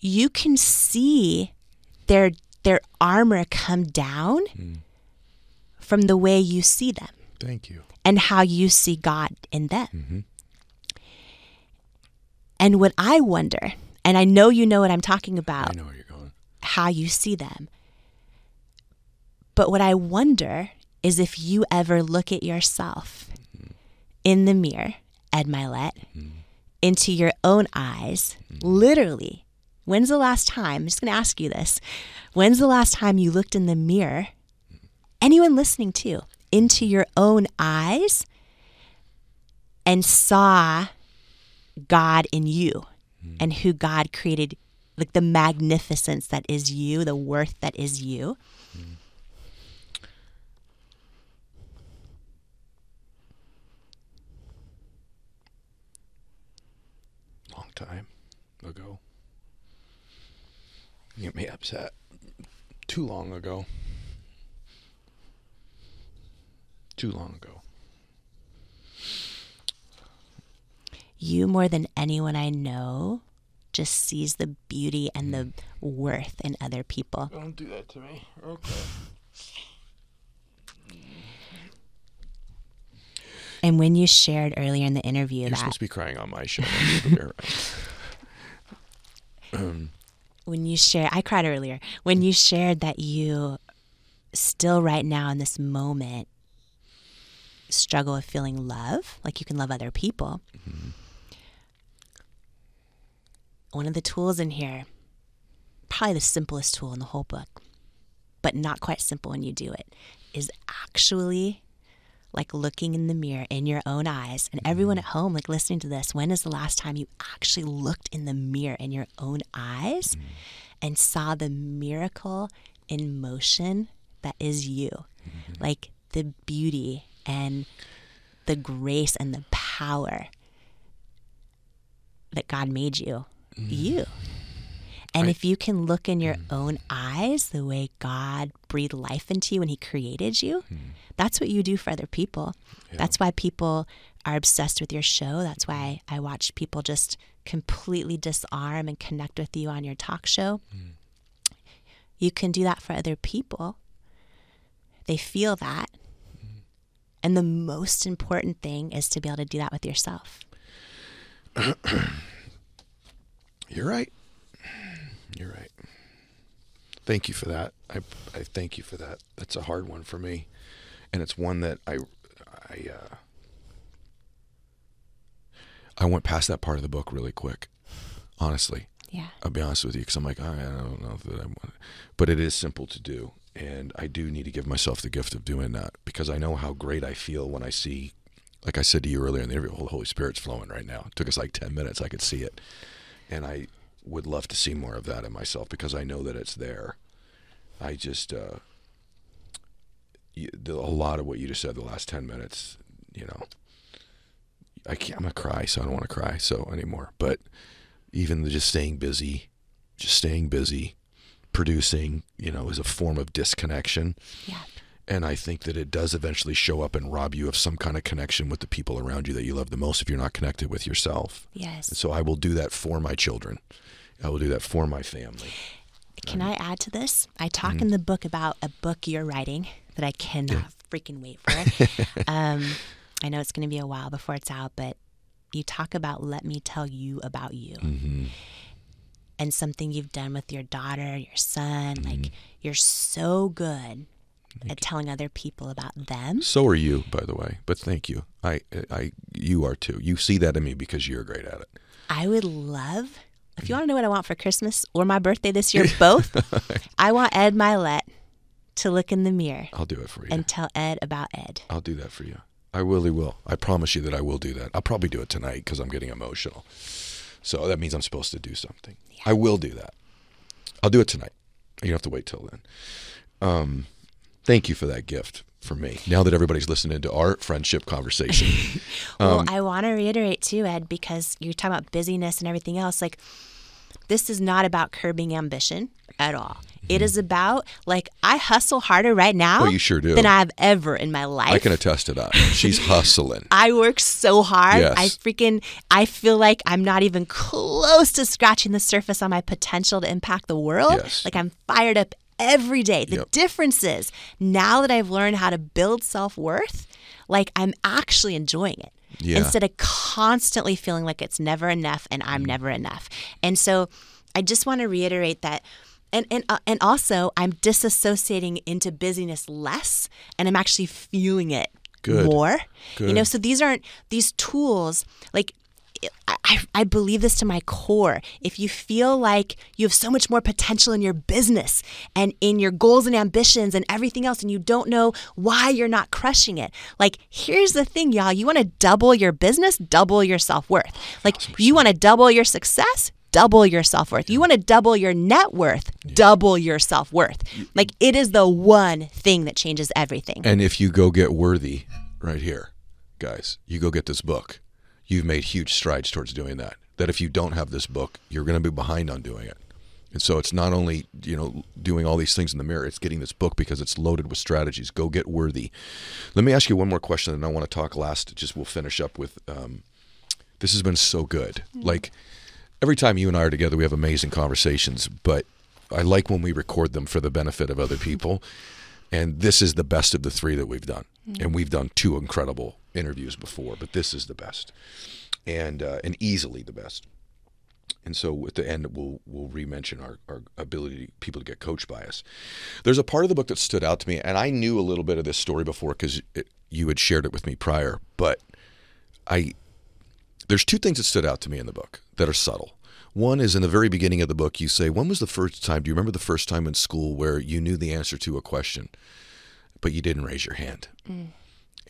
You can see their their armor come down mm. from the way you see them Thank you. and how you see God in them. Mm-hmm. And what I wonder, and I know you know what I'm talking about, I know where you're going. how you see them. But what I wonder is if you ever look at yourself in the mirror, Ed Mylett, mm-hmm. into your own eyes, mm-hmm. literally. When's the last time? I'm just going to ask you this. When's the last time you looked in the mirror, anyone listening to, into your own eyes and saw God in you mm-hmm. and who God created, like the magnificence that is you, the worth that is you. Long time ago. You get me upset. Too long ago. Too long ago. You, more than anyone I know, just sees the beauty and the mm. worth in other people. Don't do that to me. Okay. And when you shared earlier in the interview You're that supposed to be crying on my show. not over there, right? when you share i cried earlier when you shared that you still right now in this moment struggle with feeling love like you can love other people mm-hmm. one of the tools in here probably the simplest tool in the whole book but not quite simple when you do it is actually like looking in the mirror in your own eyes and everyone mm-hmm. at home like listening to this when is the last time you actually looked in the mirror in your own eyes mm. and saw the miracle in motion that is you? Mm-hmm. Like the beauty and the grace and the power that God made you. Mm. You and if you can look in your mm. own eyes the way God breathed life into you when He created you, hmm. that's what you do for other people. That's why people are obsessed with your show. That's why I watch people just completely disarm and connect with you on your talk show. Hmm. You can do that for other people. They feel that. Hmm. And the most important thing is to be able to do that with yourself. You're right. You're right. Thank you for that. I I thank you for that. That's a hard one for me, and it's one that I I uh, I went past that part of the book really quick. Honestly, Yeah. I'll be honest with you because I'm like I, don't know that I want, it. but it is simple to do, and I do need to give myself the gift of doing that because I know how great I feel when I see, like I said to you earlier in the interview, the Holy Spirit's flowing right now. It took us like ten minutes. I could see it, and I would love to see more of that in myself because I know that it's there. I just uh, you, the, a lot of what you just said the last ten minutes, you know. I can't. I'm gonna cry, so I don't want to cry so anymore. But even the just staying busy, just staying busy, producing, you know, is a form of disconnection. Yeah. And I think that it does eventually show up and rob you of some kind of connection with the people around you that you love the most if you're not connected with yourself. Yes. And so I will do that for my children. I will do that for my family. Can I add to this? I talk Mm-hmm. in the book about a book you're writing that I cannot freaking wait for. um, I know it's going to be a while before it's out, but you talk about let me tell you about you. Mm-hmm. And something you've done with your daughter, your son, Mm-hmm. like you're so good at telling other people about them. So are you, by the way. But thank you. I, I, you are too. You see that in me because you're great at it. I would love, if you want to know what I want for Christmas or my birthday this year, both, I want Ed Mylett to look in the mirror I'll do it for you. and tell Ed about Ed. I'll do that for you. I really will. I promise you that I will do that. I'll probably do it tonight because I'm getting emotional. So that means I'm supposed to do something. I will do that. I'll do it tonight. You don't have to wait till then. Um, thank you for that gift for me. Now that everybody's listening to our friendship conversation, Well, Um, I want to reiterate too, Ed, because you're talking about busyness and everything else. Like, this is not about curbing ambition at all. It is about like I hustle harder right now Mm-hmm. Oh, you sure do. than I've ever in my life. I can attest to that. She's hustling. I work so hard. Yes. I freaking I feel like I'm not even close to scratching the surface on my potential to impact the world. Yes. Like I'm fired up every day. The Yep. difference is now that I've learned how to build self-worth, like I'm actually enjoying it. Yeah. Instead of constantly feeling like it's never enough and. I'm never enough. And so I just want to reiterate that and and uh, and also I'm disassociating into busyness less and I'm actually feeling it Good. more. You know, so these aren't these tools like I, I, believe this to my core. If you feel like you have so much more potential in your business and in your goals and ambitions and everything else, and you don't know why you're not crushing it, like, here's the thing, y'all. You want to double your business, double your self worth. Like, you want to double your success, double your self worth. You want to double your net worth, double your self worth. Like, it is the one thing that changes everything. And if you go get worthy right here, guys, you go get this book. You've made huge strides towards doing that. That if you don't have this book, you're going to be behind on doing it. And so it's not only, you know, doing all these things in the mirror, it's getting this book because it's loaded with strategies. Go get worthy. Let me ask you one more question and I want to talk last. Just we'll finish up with um, this has been so good. Like every time you and I are together, we have amazing conversations, but I like when we record them for the benefit of other people. And this is the best of the three that we've done. And we've done two incredible interviews before, but this is the best, and uh, and easily the best. And so at the end, we'll we'll re-mention our, our ability people to get coached by us. There's a part of the book that stood out to me, and I knew a little bit of this story before because you had shared it with me prior. But I there's two things that stood out to me in the book that are subtle. One is in the very beginning of the book, you say, When was the first time? Do you remember the first time in school where you knew the answer to a question, but you didn't raise your hand?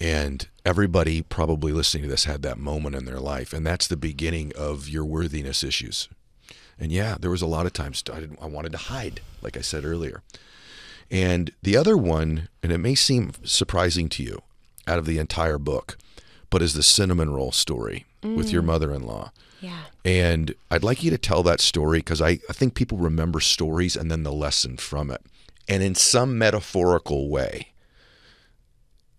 And everybody probably listening to this had that moment in their life. And that's the beginning of your worthiness issues. And yeah, there was a lot of times I, didn't, I wanted to hide, like I said earlier. And the other one, and it may seem surprising to you out of the entire book, but is the cinnamon roll story with your mm. mother in law. Yeah. And I'd like you to tell that story because I, I think people remember stories and then the lesson from it. And in some metaphorical way,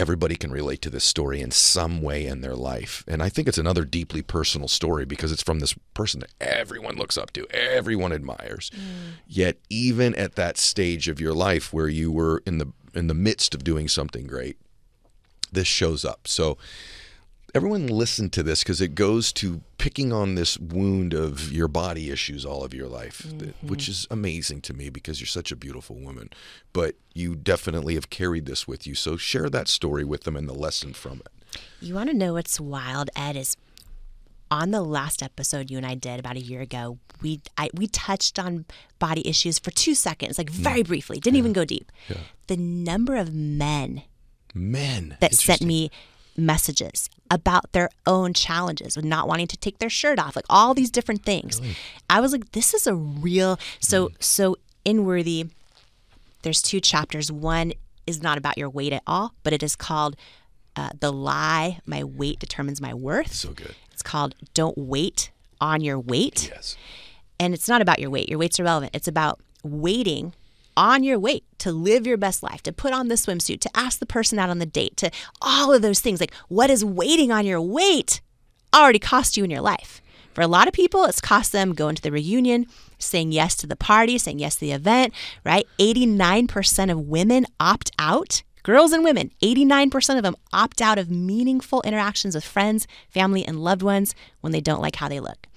everybody can relate to this story in some way in their life. And I think it's another deeply personal story because it's from this person that everyone looks up to, everyone admires. Mm. Yet even at that stage of your life where you were in the in the midst of doing something great, this shows up. So everyone listen to this because it goes to picking on this wound of your body issues all of your life, th- mm-hmm. which is amazing to me because you're such a beautiful woman. But you definitely have carried this with you. So share that story with them and the lesson from it. You want to know what's wild, Ed? Is on the last episode you and I did about a year ago, we I, we touched on body issues for two seconds, like mm. very briefly, didn't even go deep. The number of men Men. that sent me messages about their own challenges with not wanting to take their shirt off, like all these different things. I was like, this is a real so so inworthy. There's two chapters. One is not about your weight at all, but it is called uh, the lie. My weight determines my worth. So good. It's called Don't Wait on Your Weight. Yes. And it's not about your weight. Your weight's irrelevant. It's about waiting on your weight to live your best life, to put on the swimsuit, to ask the person out on the date, to all of those things. Like what is waiting on your weight already cost you in your life? For a lot of people, it's cost them going to the reunion, saying yes to the party, saying yes to the event, right? 89% of women opt out. Girls and women, 89% of them opt out of meaningful interactions with friends, family, and loved ones when they don't like how they look.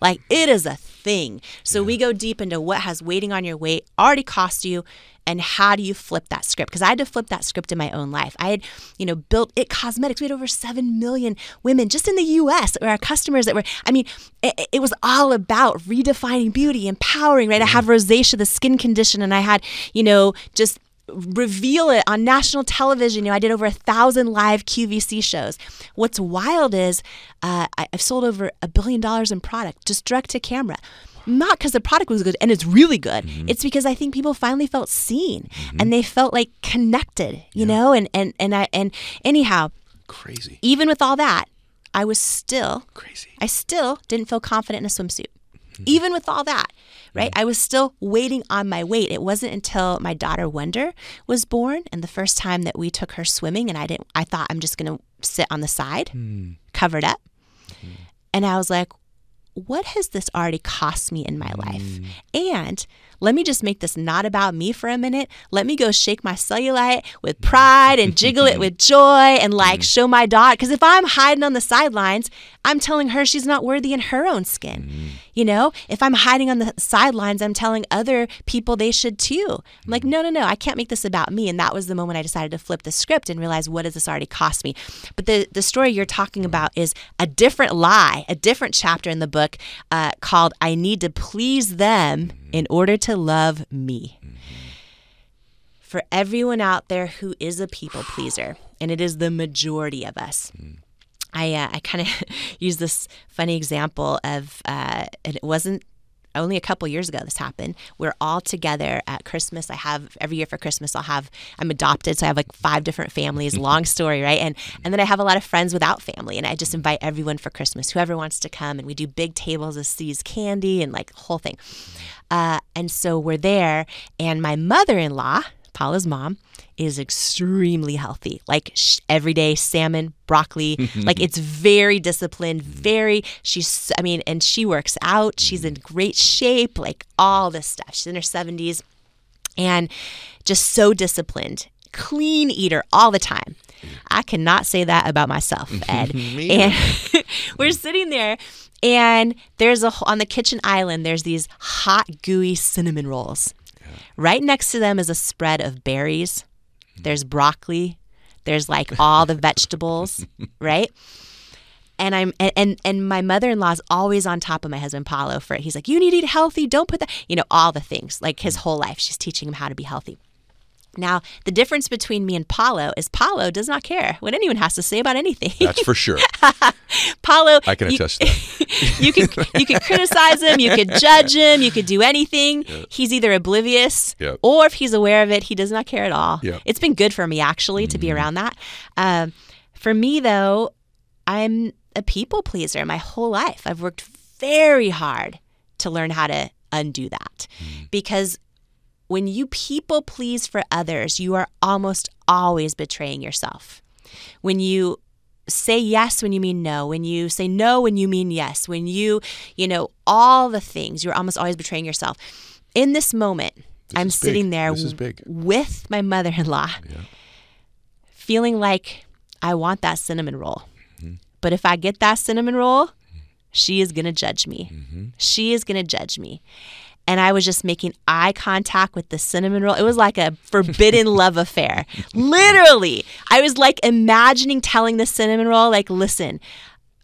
Like it is a thing. So we go deep into what has waiting on your weight already cost you and how do you flip that script? Because I had to flip that script in my own life. I had, you know, built IT Cosmetics. We had over 7 million women just in the US that were our customers that were, I mean, it, it was all about redefining beauty, empowering, right? I have rosacea, the skin condition, and I had, you know, just reveal it on national television. You know, I did over a thousand live QVC shows. What's wild is uh, I've sold over a billion dollars in product just direct to camera. Not because the product was good and it's really good. It's because I think people finally felt seen and they felt like connected, you know. And and and I and anyhow, Crazy. even with all that, I was still Crazy. I still didn't feel confident in a swimsuit. Mm-hmm. Even with all that, right? Mm-hmm. I was still waiting on my weight. It wasn't until my daughter Wonder was born and the first time that we took her swimming and I didn't I thought I'm just going to sit on the side, hmm. covered up. Mm-hmm. And I was like, what has this already cost me in my life? Mm. And let me just make this not about me for a minute. Let me go shake my cellulite with pride and jiggle it with joy and like mm. show my daughter. Because if I'm hiding on the sidelines, I'm telling her she's not worthy in her own skin. Mm. You know, if I'm hiding on the sidelines, I'm telling other people they should too. I'm like, mm. no, no, no, I can't make this about me. And that was the moment I decided to flip the script and realize what does this already cost me. But the the story you're talking about is a different lie, a different chapter in the book uh, called "I Need to Please Them in Order to Love Me." For everyone out there who is a people pleaser, and it is the majority of us. I uh, I kind of use this funny example of, uh, and it wasn't only a couple years ago this happened. We're all together at Christmas. I have every year for Christmas. I'll have I'm adopted, so I have like five different families. Long story, right? And and then I have a lot of friends without family, and I just invite everyone for Christmas, whoever wants to come, and we do big tables of See's candy and like whole thing. Uh, and so we're there, and my mother-in-law. Paulo's mom is extremely healthy. Like sh- every day salmon, broccoli. like it's very disciplined, very she's I mean and she works out. She's in mm-hmm. great shape, like all this stuff. She's in her 70s and just so disciplined. Clean eater all the time. I cannot say that about myself, Ed. and we're sitting there and there's a on the kitchen island there's these hot gooey cinnamon rolls. Right next to them is a spread of berries. There's broccoli. There's like all the vegetables, right? And I'm and, and and my mother-in-law's always on top of my husband Paulo for it. He's like, "You need to eat healthy. Don't put that." You know, all the things. Like his mm. whole life, she's teaching him how to be healthy. Now, the difference between me and Paulo is Paulo does not care what anyone has to say about anything. That's for sure. Paulo, I can you- attest to that. you could you could criticize him, you could judge him, you could do anything. He's either oblivious Yep. or if he's aware of it, he does not care at all. Yep. It's been good for me actually to be around that. Um, for me though, I'm a people pleaser my whole life. I've worked very hard to learn how to undo that because when you people please for others, you are almost always betraying yourself. when you say yes when you mean no, when you say no when you mean yes, when you, you know, all the things, you're almost always betraying yourself. In this moment, I'm sitting big. there This with my mother in law, feeling like I want that cinnamon roll. Mm-hmm. But if I get that cinnamon roll, she is going to judge me. Mm-hmm. She is going to judge me. And I was just making eye contact with the cinnamon roll. It was like a forbidden love affair. Literally. I was like imagining telling the cinnamon roll, like, listen,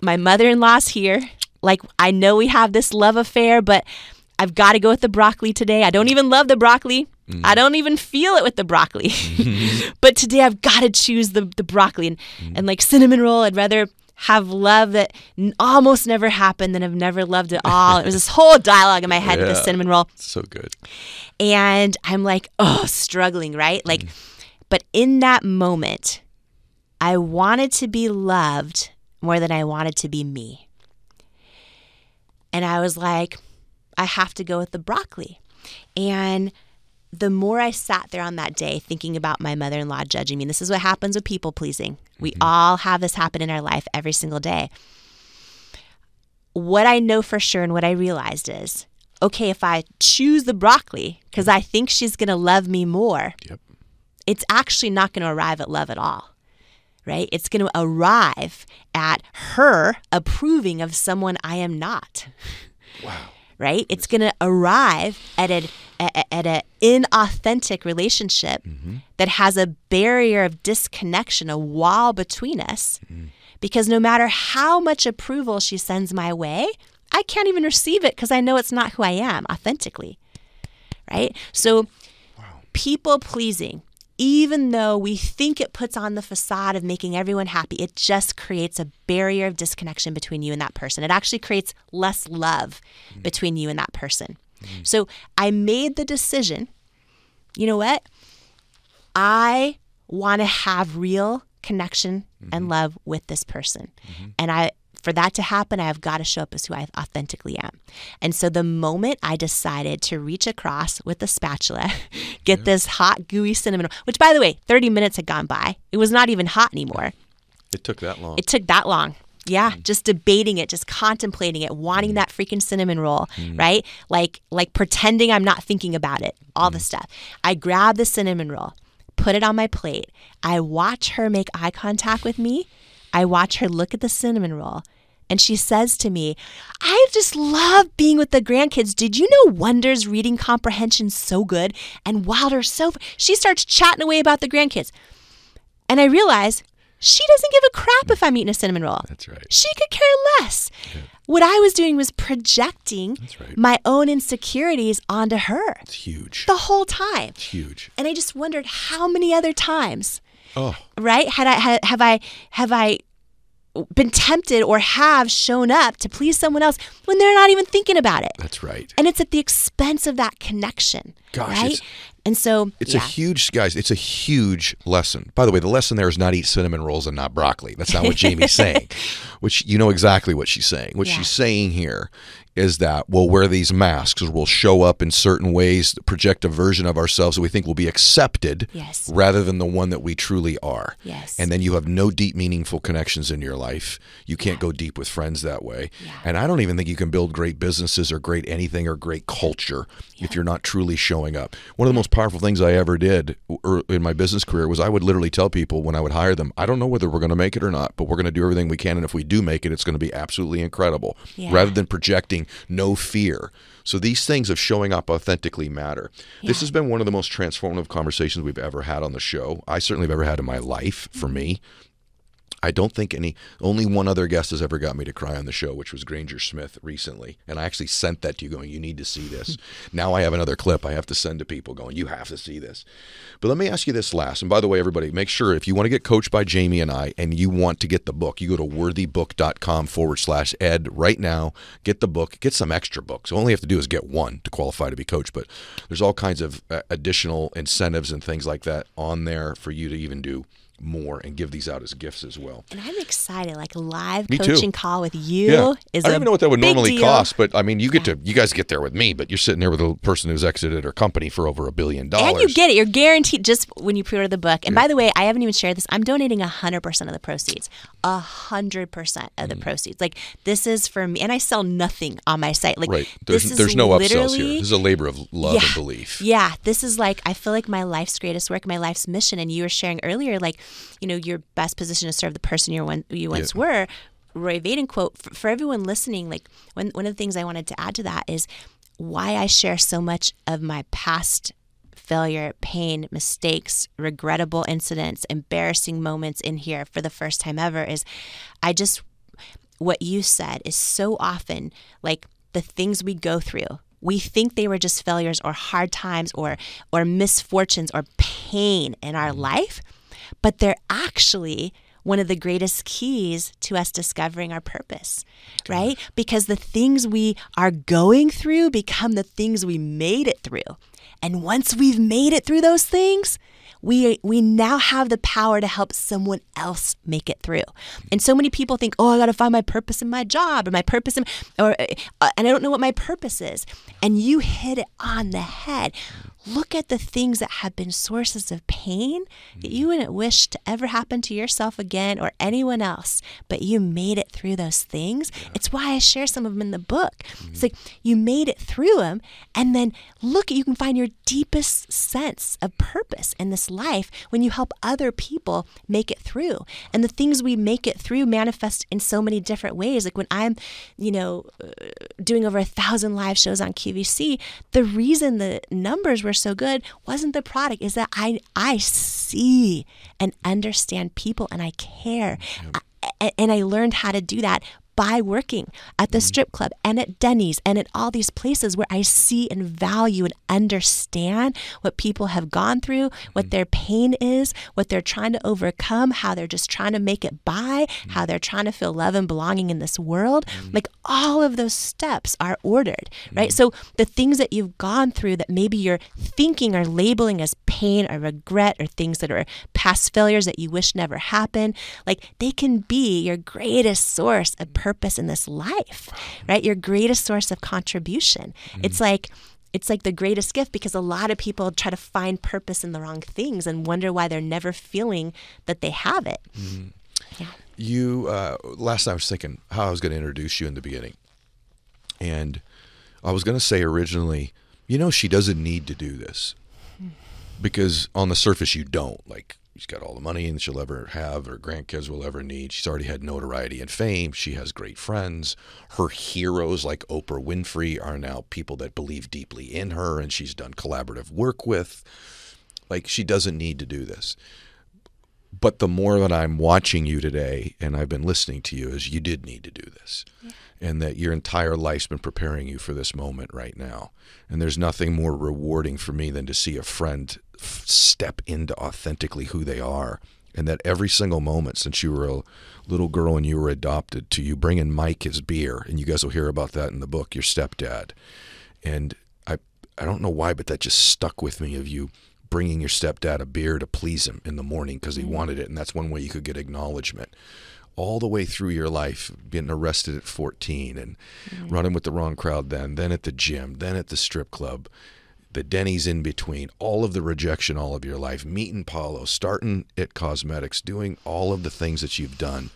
my mother in law's here. Like, I know we have this love affair, but I've got to go with the broccoli today. I don't even love the broccoli. Mm. I don't even feel it with the broccoli. but today I've got to choose the, the broccoli. And, mm. and like cinnamon roll, I'd rather have love that almost never happened than have never loved at all. it was this whole dialogue in my head with the cinnamon roll So good. and I'm like, oh, struggling, right? Like, mm. but in that moment, I wanted to be loved more than I wanted to be me. And I was like, I have to go with the broccoli. And the more I sat there on that day thinking about my mother in law judging me, and this is what happens with people pleasing. We mm-hmm. all have this happen in our life every single day. What I know for sure and what I realized is okay, if I choose the broccoli because mm-hmm. I think she's going to love me more, Yep. it's actually not going to arrive at love at all. Right? It's going to arrive at her approving of someone I am not. Wow. Right? It's going to arrive at a at, at an inauthentic relationship mm-hmm. that has a barrier of disconnection, a wall between us. Mm-hmm. Because no matter how much approval she sends my way, I can't even receive it because I know it's not who I am authentically. Right? So people pleasing, even though we think it puts on the facade of making everyone happy, it just creates a barrier of disconnection between you and that person. It actually creates less love mm. between you and that person. Mm. So I made the decision you know what? I want to have real connection and mm-hmm. love with this person. Mm-hmm. And I for that to happen, I've got to show up as who I authentically am. And so the moment I decided to reach across with the spatula, get this hot, gooey cinnamon, which by the way, 30 minutes had gone by. It was not even hot anymore. It took that long. It took that long. Yeah, mm. just debating it, just contemplating it, wanting mm. that freaking cinnamon roll, mm. right? Like like pretending I'm not thinking about it, all the stuff. I grab the cinnamon roll, put it on my plate. I watch her make eye contact with me. I watch her look at the cinnamon roll. And she says to me, I just love being with the grandkids. Did you know Wonder's reading comprehension's so good and Wilder's so. She starts chatting away about the grandkids. And I realize she doesn't give a crap if I'm eating a cinnamon roll. That's right. She could care less. What I was doing was projecting right. my own insecurities onto her It's huge. the whole time. It's huge. And I just wondered how many other times, Oh, right? Had I had, have I have I been tempted or have shown up to please someone else when they're not even thinking about it? that's right. And it's at the expense of that connection, Gosh, right? and so It's yeah. a huge, guys. It's a huge lesson. By the way, the lesson there is not eat cinnamon rolls and not broccoli. That's not what Jamie's saying. Which you know exactly what she's saying. What Yeah. she's saying here is that we'll wear these masks or we'll show up in certain ways, project a version of ourselves that we think will be accepted, Yes. rather than the one that we truly are. Yes. And then you have no deep, meaningful connections in your life. You can't go deep with friends that way. And I don't even think you can build great businesses or great anything or great culture if you're not truly showing up. One of the most powerful things I ever did er- in my business career was I would literally tell people when I would hire them, I don't know whether we're going to make it or not, but we're going to do everything we can. And if we do make it, it's going to be absolutely incredible Yeah. rather than projecting no fear. So these things of showing up authentically matter. This has been one of the most transformative conversations we've ever had on the show. I certainly have ever had in my life for me. I don't think any only one other guest has ever got me to cry on the show, which was Granger Smith recently. And I actually sent that to you going, you need to see this. now I have another clip I have to send to people going, you have to see this. But let me ask you this last. And by the way, everybody, make sure if you want to get coached by Jamie and I and you want to get the book, you go to worthybook.com forward slash ed right now. Get the book, get some extra books. All you have to do is get one to qualify to be coached. But there's all kinds of uh, additional incentives and things like that on there for you to even do more and give these out as gifts as well. And I'm excited. Like a live Me too. coaching call with you Yeah, is I don't even know what that would normally deal. cost, but I mean, you get to you guys get there with me, but you're sitting there with a person who's exited her company for over a billion dollars. And you get it. You're guaranteed just when you pre-order the book. And by the way, I haven't even shared this. I'm donating 100% of the proceeds. 100% of the proceeds. Like this is for me. And I sell nothing on my site. Like Mm. right. There's this is there's no upsells here. This is a labor of love yeah. and belief. Yeah, this is like I feel like my life's greatest work, my life's mission. And you were sharing earlier, like you know, your best position to serve the person you one you once were. Rory Vaden quote for, for everyone listening. Like one one of the things I wanted to add to that is why I share so much of my past failure, pain, mistakes, regrettable incidents, embarrassing moments in here for the first time ever is I just what you said is so often like the things we go through we think they were just failures or hard times or or misfortunes or pain in our mm. life but they're actually one of the greatest keys to us discovering our purpose, right? Because the things we are going through become the things we made it through. And once we've made it through those things, we we now have the power to help someone else make it through. And so many people think, "Oh, I got to find my purpose in my job or my purpose in or uh, and I don't know what my purpose is." And you hit it on the head. Look at the things that have been sources of pain that you wouldn't wish to ever happen to yourself again or anyone else, but you made it through those things. It's why I share some of them in the book. It's like you made it through them, and then look, you can find your deepest sense of purpose in this life when you help other people make it through. And the things we make it through manifest in so many different ways. Like when I'm, you know, uh, doing over a thousand live shows on QVC, the reason the numbers were so good wasn't the product, is that I I see and understand people and I care. I, and I learned how to do that by working at the mm-hmm. strip club and at Denny's and at all these places where I see and value and understand what people have gone through, what mm-hmm. their pain is, what they're trying to overcome, how they're just trying to make it by, mm-hmm. how they're trying to feel love and belonging in this world. Like all of those steps are ordered, right? So the things that you've gone through that maybe you're thinking or labeling as pain or regret or things that are past failures that you wish never happened, like they can be your greatest source of purpose in this life, right? Your greatest source of contribution. It's mm. like it's like the greatest gift because a lot of people try to find purpose in the wrong things and wonder why they're never feeling that they have it. Mm. You uh, last night I was thinking how I was going to introduce you in the beginning, and I was going to say originally, you know, she doesn't need to do this hmm. because on the surface you don't. Like she's got all the money and she'll ever have, or grandkids will ever need. She's already had notoriety and fame. She has great friends. Her heroes like Oprah Winfrey are now people that believe deeply in her, and she's done collaborative work with. Like she doesn't need to do this but the more that I'm watching you today and I've been listening to you is you did need to do this. And that your entire life's been preparing you for this moment right now. And there's nothing more rewarding for me than to see a friend step into authentically who they are. And that every single moment since you were a little girl and you were adopted to you bringing Mike his beer, and you guys will hear about that in the book, your stepdad. And I, I don't know why, but that just stuck with me of you bringing your stepdad a beer to please him in the morning because he mm-hmm. wanted it, and that's one way you could get acknowledgement. All the way through your life, getting arrested at 14 and mm-hmm. running with the wrong crowd, then then at the gym, then at the strip club, the Denny's in between, all of the rejection all of your life, meeting Paulo, starting IT Cosmetics, doing all of the things that you've done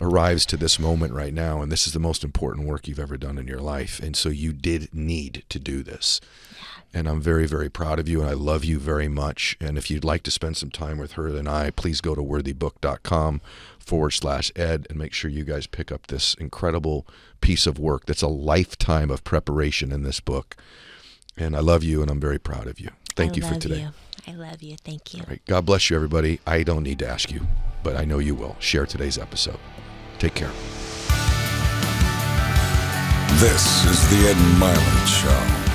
arrives to this moment right now and this is the most important work you've ever done in your life and so you did need to do this. And i'm very very proud of you and i love you very much and if you'd like to spend some time with her and i please go to worthybook.com forward slash ed and make sure you guys pick up this incredible piece of work that's a lifetime of preparation in this book and i love you and i'm very proud of you thank I you for love today you. I love you. Thank you. all right god bless you everybody i don't need to ask you but i know you will share today's episode take care This is the Ed Mylett Show.